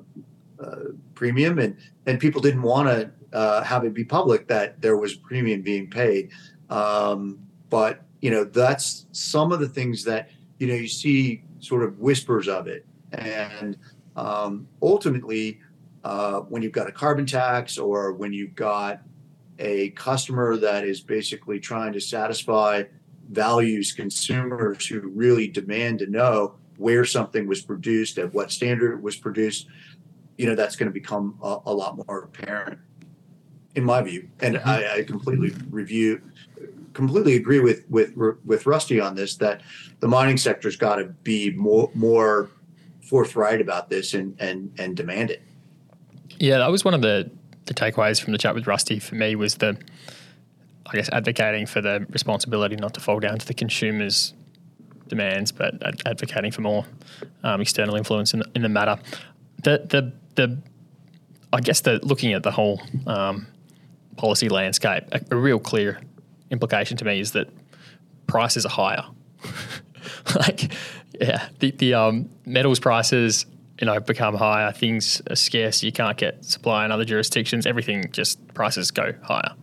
uh, premium, and and people didn't want to uh, have it be public that there was premium being paid. Um, but you know, that's some of the things that you know you see sort of whispers of it, and um, ultimately, uh, when you've got a carbon tax or when you've got a customer that is basically trying to satisfy values consumers who really demand to know where something was produced, at what standard it was produced, you know, that's going to become a, a lot more apparent, in my view. And mm-hmm. I, I, completely review, completely agree with with with Rusty on this that the mining sector's got to be more more forthright about this and and and demand it. Yeah, that was one of the the takeaways from the chat with Rusty for me was the I guess advocating for the responsibility not to fall down to the consumer's demands, but ad- advocating for more um, external influence in the, in the matter. The the the I guess the looking at the whole um, policy landscape, a, a, real clear implication to me is that prices are higher. like, yeah, the the um, metals prices you know become higher. Things are scarce. You can't get supply in other jurisdictions. Everything just prices go higher.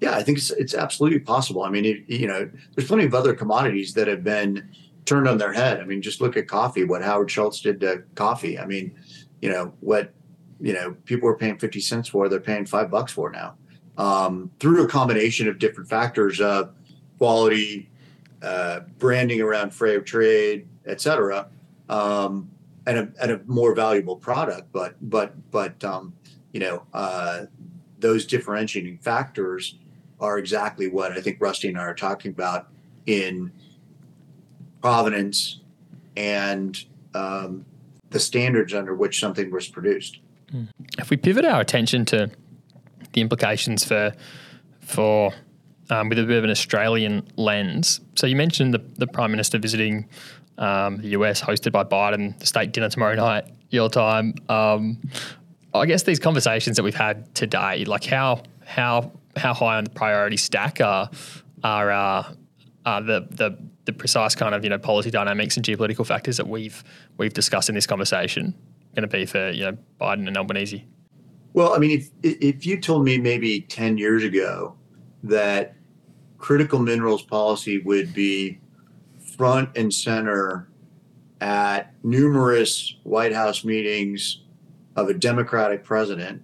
Yeah, I think it's, it's absolutely possible. I mean, it, you know, there's plenty of other commodities that have been turned on their head. I mean, just look at coffee. What Howard Schultz did to coffee. I mean, you know what, you know, people were paying fifty cents for, they're paying five bucks for now, um, through a combination of different factors of quality, uh, branding around fair trade, et cetera, um, and a, and a more valuable product. But but but um, you know, uh, those differentiating factors are exactly what I think Rusty and I are talking about in provenance and um, the standards under which something was produced. Hmm. If we pivot our attention to the implications for for um, with a bit of an Australian lens, so you mentioned the, the Prime Minister visiting um, the US, hosted by Biden, the state dinner tomorrow night, your time. Um, I guess these conversations that we've had today, like how how how high on the priority stack are are uh, are the the the precise kind of you know policy dynamics and geopolitical factors that we've we've discussed in this conversation going to be for you know Biden and Albanese? Well, I mean, if if you told me maybe ten years ago that critical minerals policy would be front and center at numerous White House meetings of a Democratic president,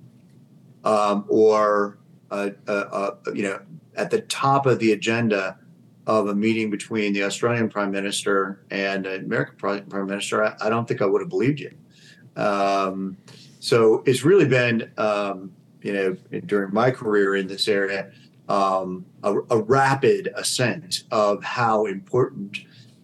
um, or a, a, a, you know at the top of the agenda of a meeting between the Australian Prime Minister and an American Prime Minister, I, I don't think I would have believed you. Um, so it's really been, um, you know, during my career in this area, um, a, a, rapid ascent of how important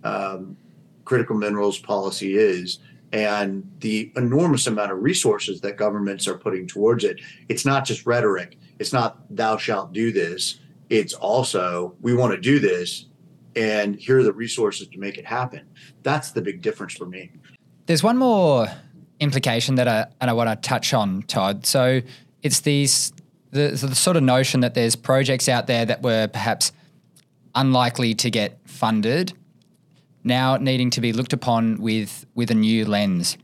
um, critical minerals policy is and the enormous amount of resources that governments are putting towards it. It's not just rhetoric. It's not thou shalt do this. It's also we want to do this, and here are the resources to make it happen. That's the big difference for me. There's one more implication that I and I want to touch on, Todd. So it's these the, the sort of notion that there's projects out there that were perhaps unlikely to get funded now needing to be looked upon with with a new lens.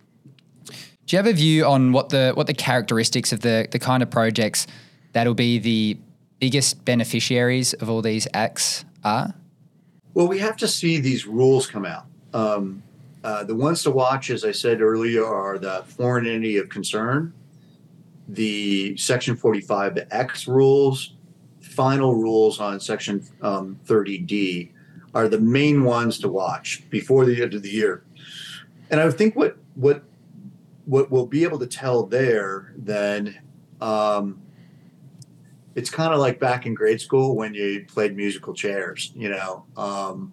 Do you have a view on what the what the characteristics of the the kind of projects that'll be the biggest beneficiaries of all these acts are? Well, we have to see these rules come out. Um, uh, the ones to watch, as I said earlier, are the foreign entity of concern, the Section 45, the X rules, final rules on Section um, 30D are the main ones to watch before the end of the year. And I think what what what we'll be able to tell there then um, it's kind of like back in grade school when you played musical chairs. You know, um,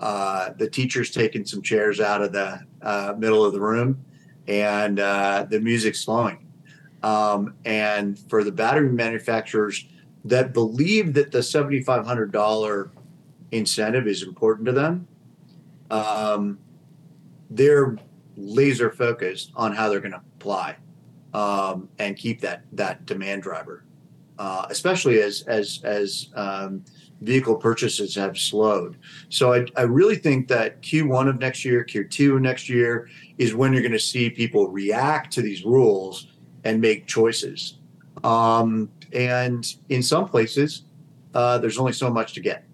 uh, the teacher's taking some chairs out of the uh, middle of the room, and uh, the music's slowing. Um, and for the battery manufacturers that believe that the seventy-five hundred dollar incentive is important to them, um, they're laser focused on how they're going to apply um, and keep that that demand driver uh, especially as as as um, vehicle purchases have slowed. So I, I really think that Q1 of next year, Q2 of next year is when you're going to see people react to these rules and make choices. Um, and in some places, uh, there's only so much to get.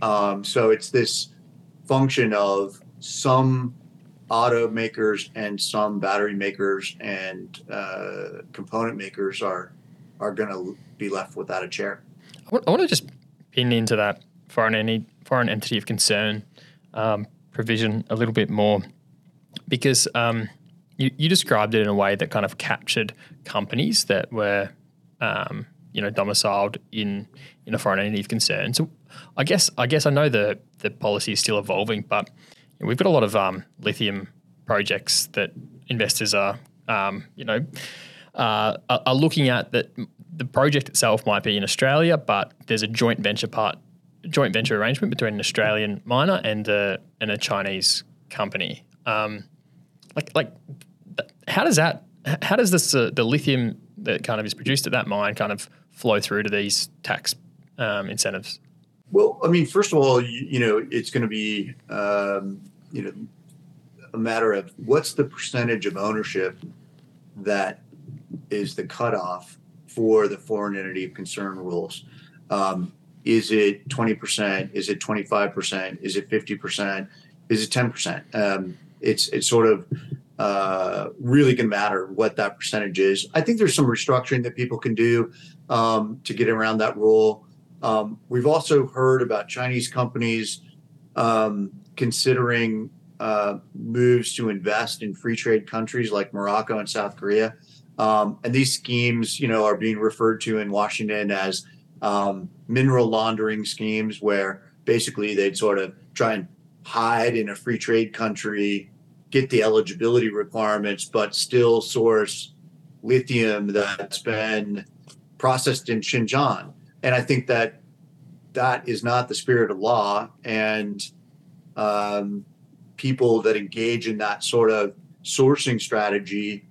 Um, so it's this function of some automakers and some battery makers and uh, component makers are are going to be left without a chair. I want, I want to just pin into that foreign any foreign entity of concern um, provision a little bit more because um, you, you described it in a way that kind of captured companies that were um, you know domiciled in in a foreign entity of concern. So I guess I guess I know the the policy is still evolving, but we've got a lot of um, lithium projects that investors are um, you know uh, are, looking at that the project itself might be in Australia, but there's a joint venture part joint venture arrangement between an Australian miner and a and a Chinese company. Um, like like how does that how does this uh, the lithium that kind of is produced at that mine kind of flow through to these tax um, incentives? Well, I mean, first of all, you, you know, it's going to be um, you know a matter of what's the percentage of ownership that is the cutoff for the foreign entity of concern rules. Um, is it 20%? Is it 25%? Is it 50%? Is it 10%? Um, it's it's sort of uh, really going to matter what that percentage is. I think there's some restructuring that people can do um, to get around that rule. Um, we've also heard about Chinese companies um, considering uh, moves to invest in free trade countries like Morocco and South Korea. Um, and these schemes, you know, are being referred to in Washington as um, mineral laundering schemes, where basically they'd sort of try and hide in a free trade country, get the eligibility requirements, but still source lithium that's been processed in Xinjiang. And I think that that is not the spirit of law. And um, people that engage in that sort of sourcing strategy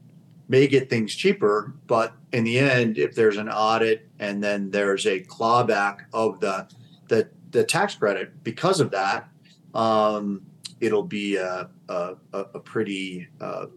may get things cheaper, but in the end, if there's an audit and then there's a clawback of the the, the tax credit because of that, um, it'll be a, a, a pretty uh,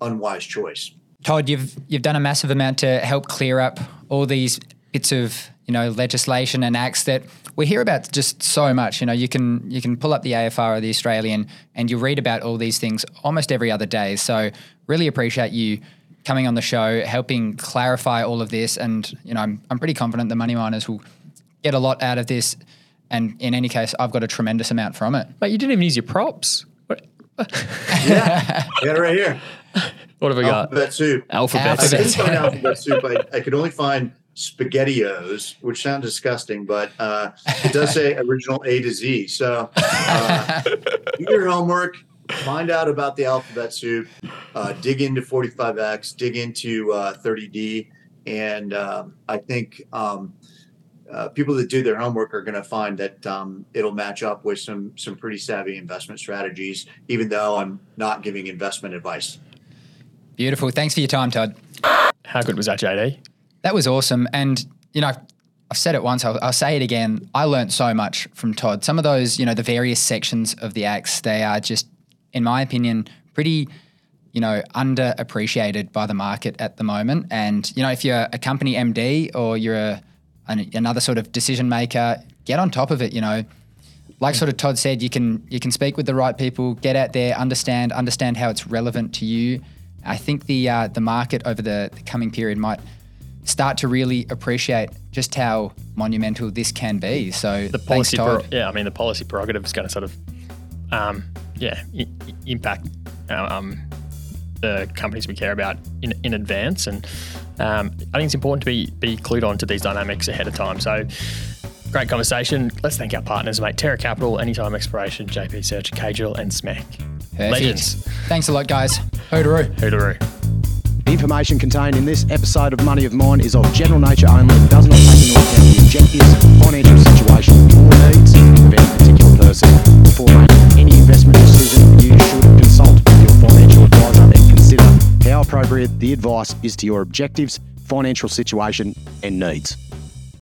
unwise choice. Todd, you've you've done a massive amount to help clear up all these bits of you know legislation and acts that we hear about just so much. You know, you can you can pull up the AFR or the Australian and you read about all these things almost every other day. So really appreciate you coming on the show, helping clarify all of this. And you know, I'm I'm pretty confident the money miners will get a lot out of this. And in any case, I've got a tremendous amount from it. But you didn't even use your props. yeah, yeah, right here. What have we got? Alphabet soup. Alphabet. I couldn't find alphabet soup. I, I could only find spaghettios, which sound disgusting, but uh, it does say original A to Z. So uh, do your homework, find out about the alphabet soup, uh, dig into 45X, dig into uh, 30D. And um, I think um, uh, people that do their homework are going to find that um, it'll match up with some some pretty savvy investment strategies, even though I'm not giving investment advice. Beautiful. Thanks for your time, Todd. How good was that, JD? That was awesome. And, you know, I've said it once, I'll, I'll say it again. I learned so much from Todd. Some of those, you know, the various sections of the acts, they are just, in my opinion, pretty, you know, underappreciated by the market at the moment. And, you know, if you're a company MD or you're a, an, another sort of decision maker, get on top of it, you know. Like sort of Todd said, you can you can speak with the right people, get out there, understand understand how it's relevant to you. I think the uh, the market over the, the coming period might start to really appreciate just how monumental this can be. So The thanks, policy, Todd. pro- yeah, I mean the policy prerogative is going to sort of, um, yeah, I- I- impact uh, um, the companies we care about in, in advance, and um, I think it's important to be be clued on to these dynamics ahead of time. So. Great conversation. Let's thank our partners, mate. Terra Capital, Anytime Exploration, JP Search, K-Drill, and SMEC. Perfect. Legends. Thanks a lot, guys. Hooroo. Hoodaroo. The information contained in this episode of Money of Mine is of general nature only and does not take into account the objectives, financial situation, or needs of any particular person. Before making any investment how appropriate the advice is to your objectives, financial situation, and needs.